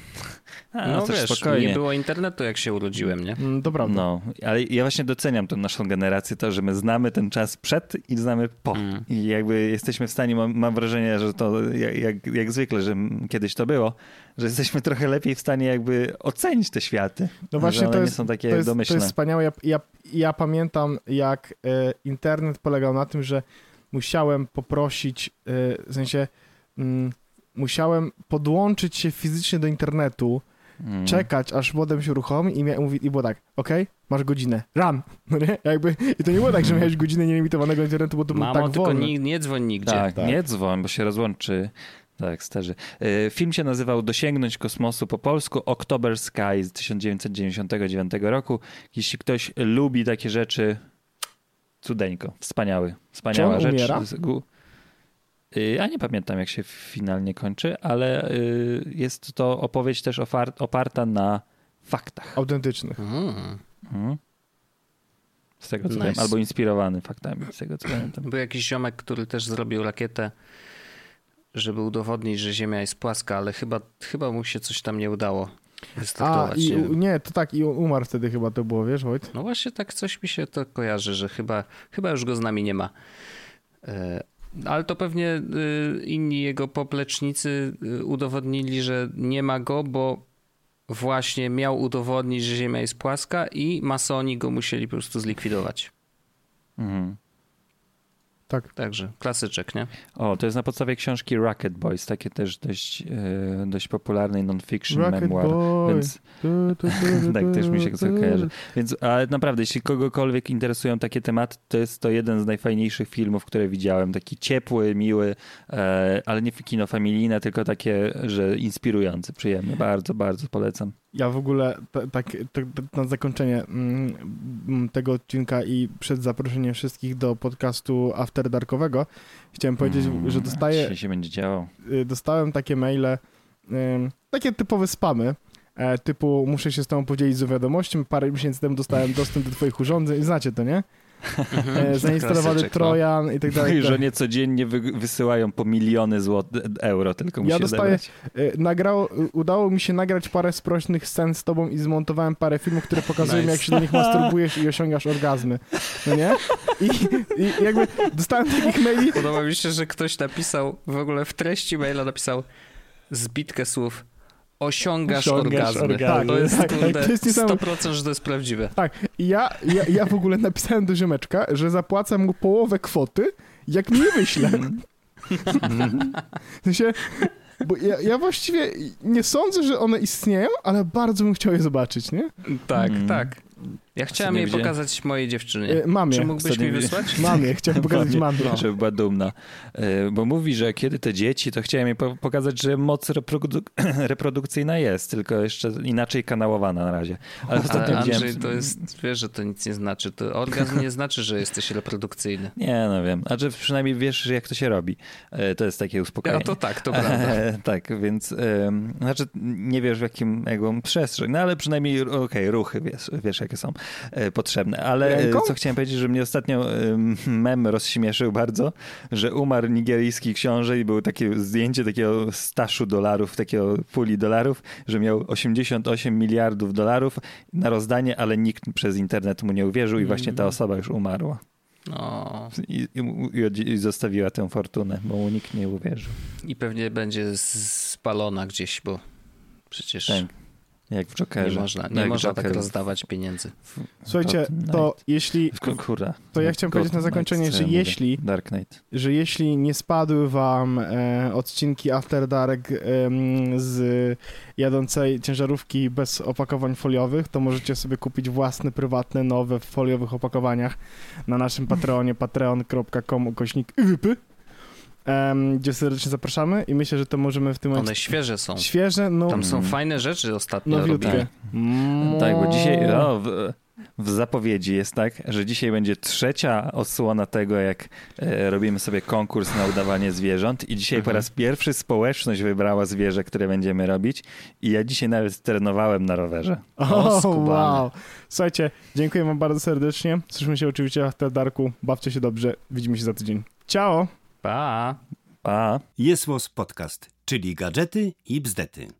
A, no też wiesz, spokojnie. nie było internetu, jak się urodziłem, nie? Mm, To prawda. No, ale ja właśnie doceniam tą naszą generację, to, że my znamy ten czas przed i znamy po. Mm. I jakby jesteśmy w stanie, mam, mam wrażenie, że to jak, jak, jak zwykle, że kiedyś to było, że jesteśmy trochę lepiej w stanie jakby ocenić te światy. No że właśnie one to nie jest, są takie to jest, to domyślne. jest wspaniałe. Ja, ja, ja pamiętam, jak e, internet polegał na tym, że musiałem poprosić, e, w sensie mm, musiałem podłączyć się fizycznie do internetu, Mm. czekać, aż modem się uruchomi i, mia- mówi, i było tak, okej, masz godzinę, run, no nie? Jakby, I to nie było tak, że miałeś godzinę nielimitowanego internetu, bo to było Mamo, tak tylko wolne. nie, nie dzwoń nigdzie. Tak, Tak. nie dzwoń, bo się rozłączy. Tak, starzy. Y, Film się nazywał Dosięgnąć kosmosu po polsku October Sky z 1999 roku. Jeśli ktoś lubi takie rzeczy, cudeńko, wspaniały, wspaniała on rzecz. umiera? Y, A nie pamiętam, jak się finalnie kończy, ale y, jest to opowieść też oparta na faktach. Autentycznych. Mm. Mhm. Z tego co Nice. wiem, albo inspirowany faktami, z tego co pamiętam. Był jakiś ziomek, który też zrobił rakietę, żeby udowodnić, że Ziemia jest płaska, ale chyba, chyba mu się coś tam nie udało A, wystartować. i, nie nie, to tak, i umarł wtedy chyba to było, wiesz, Wojt? No właśnie tak coś mi się to kojarzy, że chyba, chyba już go z nami nie ma. E, Ale to pewnie y, inni jego poplecznicy y, udowodnili, że nie ma go, bo właśnie miał udowodnić, że Ziemia jest płaska i masoni go musieli po prostu zlikwidować. Mhm. Tak. Także klasyczek, nie? O, to jest na podstawie książki Rocket Boys, takie też dość, e, dość popularnej non-fiction Rocket memoir. Boy. Więc, Tu, tu, tu, tak, też mi się kojarzy. Więc, ale naprawdę, jeśli kogokolwiek interesują takie tematy, to jest to jeden z najfajniejszych filmów, które widziałem. Taki ciepły, miły, e, ale nie kino familijne, tylko takie, że inspirujący, przyjemny. Bardzo, bardzo polecam. Ja w ogóle ta- tak tak na zakończenie mm, mm, tego odcinka i przed zaproszeniem wszystkich do podcastu After Darkowego chciałem powiedzieć, Mm, że dostaję, się będzie działo. y, dostałem takie maile, ym, takie typowe spamy, e, typu muszę się z tobą podzielić z wiadomością, parę miesięcy temu dostałem dostęp do twoich urządzeń, znacie to, nie? E, zainstalowany no. Trojan i tak dalej. Moi i tak żonie codziennie wy, wysyłają po miliony złot, euro, tylko musi Ja dostaję, zebrać. nagrało, udało mi się nagrać parę sprośnych scen z tobą i zmontowałem parę filmów, które pokazują, Nice. jak się do nich masturbujesz i osiągasz orgazmy. No nie? I, i jakby dostałem takich maili, Podoba mi się, że ktoś napisał, w ogóle w treści maila napisał zbitkę słów osiągasz, Osiągasz orgazmy. orgazmy. To jest, Tak, tak, kurde, to jest niesamowite. 100% że to jest prawdziwe. tak, i ja, ja, ja w ogóle napisałem do ziomeczka, że zapłacę mu połowę kwoty, jak mi je wyśle. W sensie, bo ja, ja właściwie nie sądzę, że one istnieją, ale bardzo bym chciał je zobaczyć, nie? Tak, Mm. tak. Ja chciałem jej pokazać mojej dziewczynie. Mamie. Czy mógłbyś Ostatnio mi wysłać? Mamie, chciałem pokazać mamie. Mamie, Żeby była dumna. E, Bo mówi, że kiedy te dzieci, to chciałem jej po- pokazać, że moc reprodu- reprodukcyjna jest, tylko jeszcze inaczej kanałowana na razie. Ale ostatnio Ale Andrzej, widziałem... to jest, wiesz, że to nic nie znaczy. To orgazm nie znaczy, że jesteś reprodukcyjny. Nie, no wiem. A że przynajmniej wiesz, jak to się robi. E, To jest takie uspokojenie. No to tak, to prawda. E, tak, więc znaczy nie wiesz w jakim jaką przestrzeń, no ale przynajmniej okej, ruchy wiesz, wiesz jakie są potrzebne. Ale e, Ręką? co chciałem powiedzieć, że mnie ostatnio em, mem rozśmieszył bardzo, że umarł nigeryjski książę i było takie zdjęcie takiego staszu dolarów, takiego puli dolarów, że miał 88 miliardów dolarów na rozdanie, ale nikt przez internet mu nie uwierzył i właśnie ta osoba już umarła. No, I, i, i zostawiła tę fortunę, bo mu nikt nie uwierzył. i pewnie będzie spalona gdzieś, bo przecież Tak. Jak w Jokerze. nie można, No nie jak można tak Joker. rozdawać pieniędzy. Słuchajcie, to jeśli, Ku- Kurwa. to ja chciałem powiedzieć na zakończenie, Knight, że ja mówię? jeśli, Dark Knight. że jeśli nie spadły wam e, odcinki After Dark em, z jadącej ciężarówki bez opakowań foliowych, to możecie sobie kupić własne, prywatne, nowe w foliowych opakowaniach na naszym Patreonie, patreon.com ukośnik Em, gdzie serdecznie zapraszamy i myślę, że to możemy w tym One momencie... świeże są. Świeże, no... Tam są Mm. fajne rzeczy ostatnio robili. Mm. Tak, bo dzisiaj o, w, w zapowiedzi jest tak, że dzisiaj będzie trzecia odsłona tego, jak e, robimy sobie konkurs na udawanie zwierząt i dzisiaj po Mhm. raz pierwszy społeczność wybrała zwierzę, które będziemy robić i ja dzisiaj nawet trenowałem na rowerze. O, wow. Słuchajcie, dziękuję wam bardzo serdecznie. Słyszymy się oczywiście w Darku. Bawcie się dobrze. Widzimy się za tydzień. Ciao! Pa! Pa! Jest Podcast, czyli gadżety i bzdety.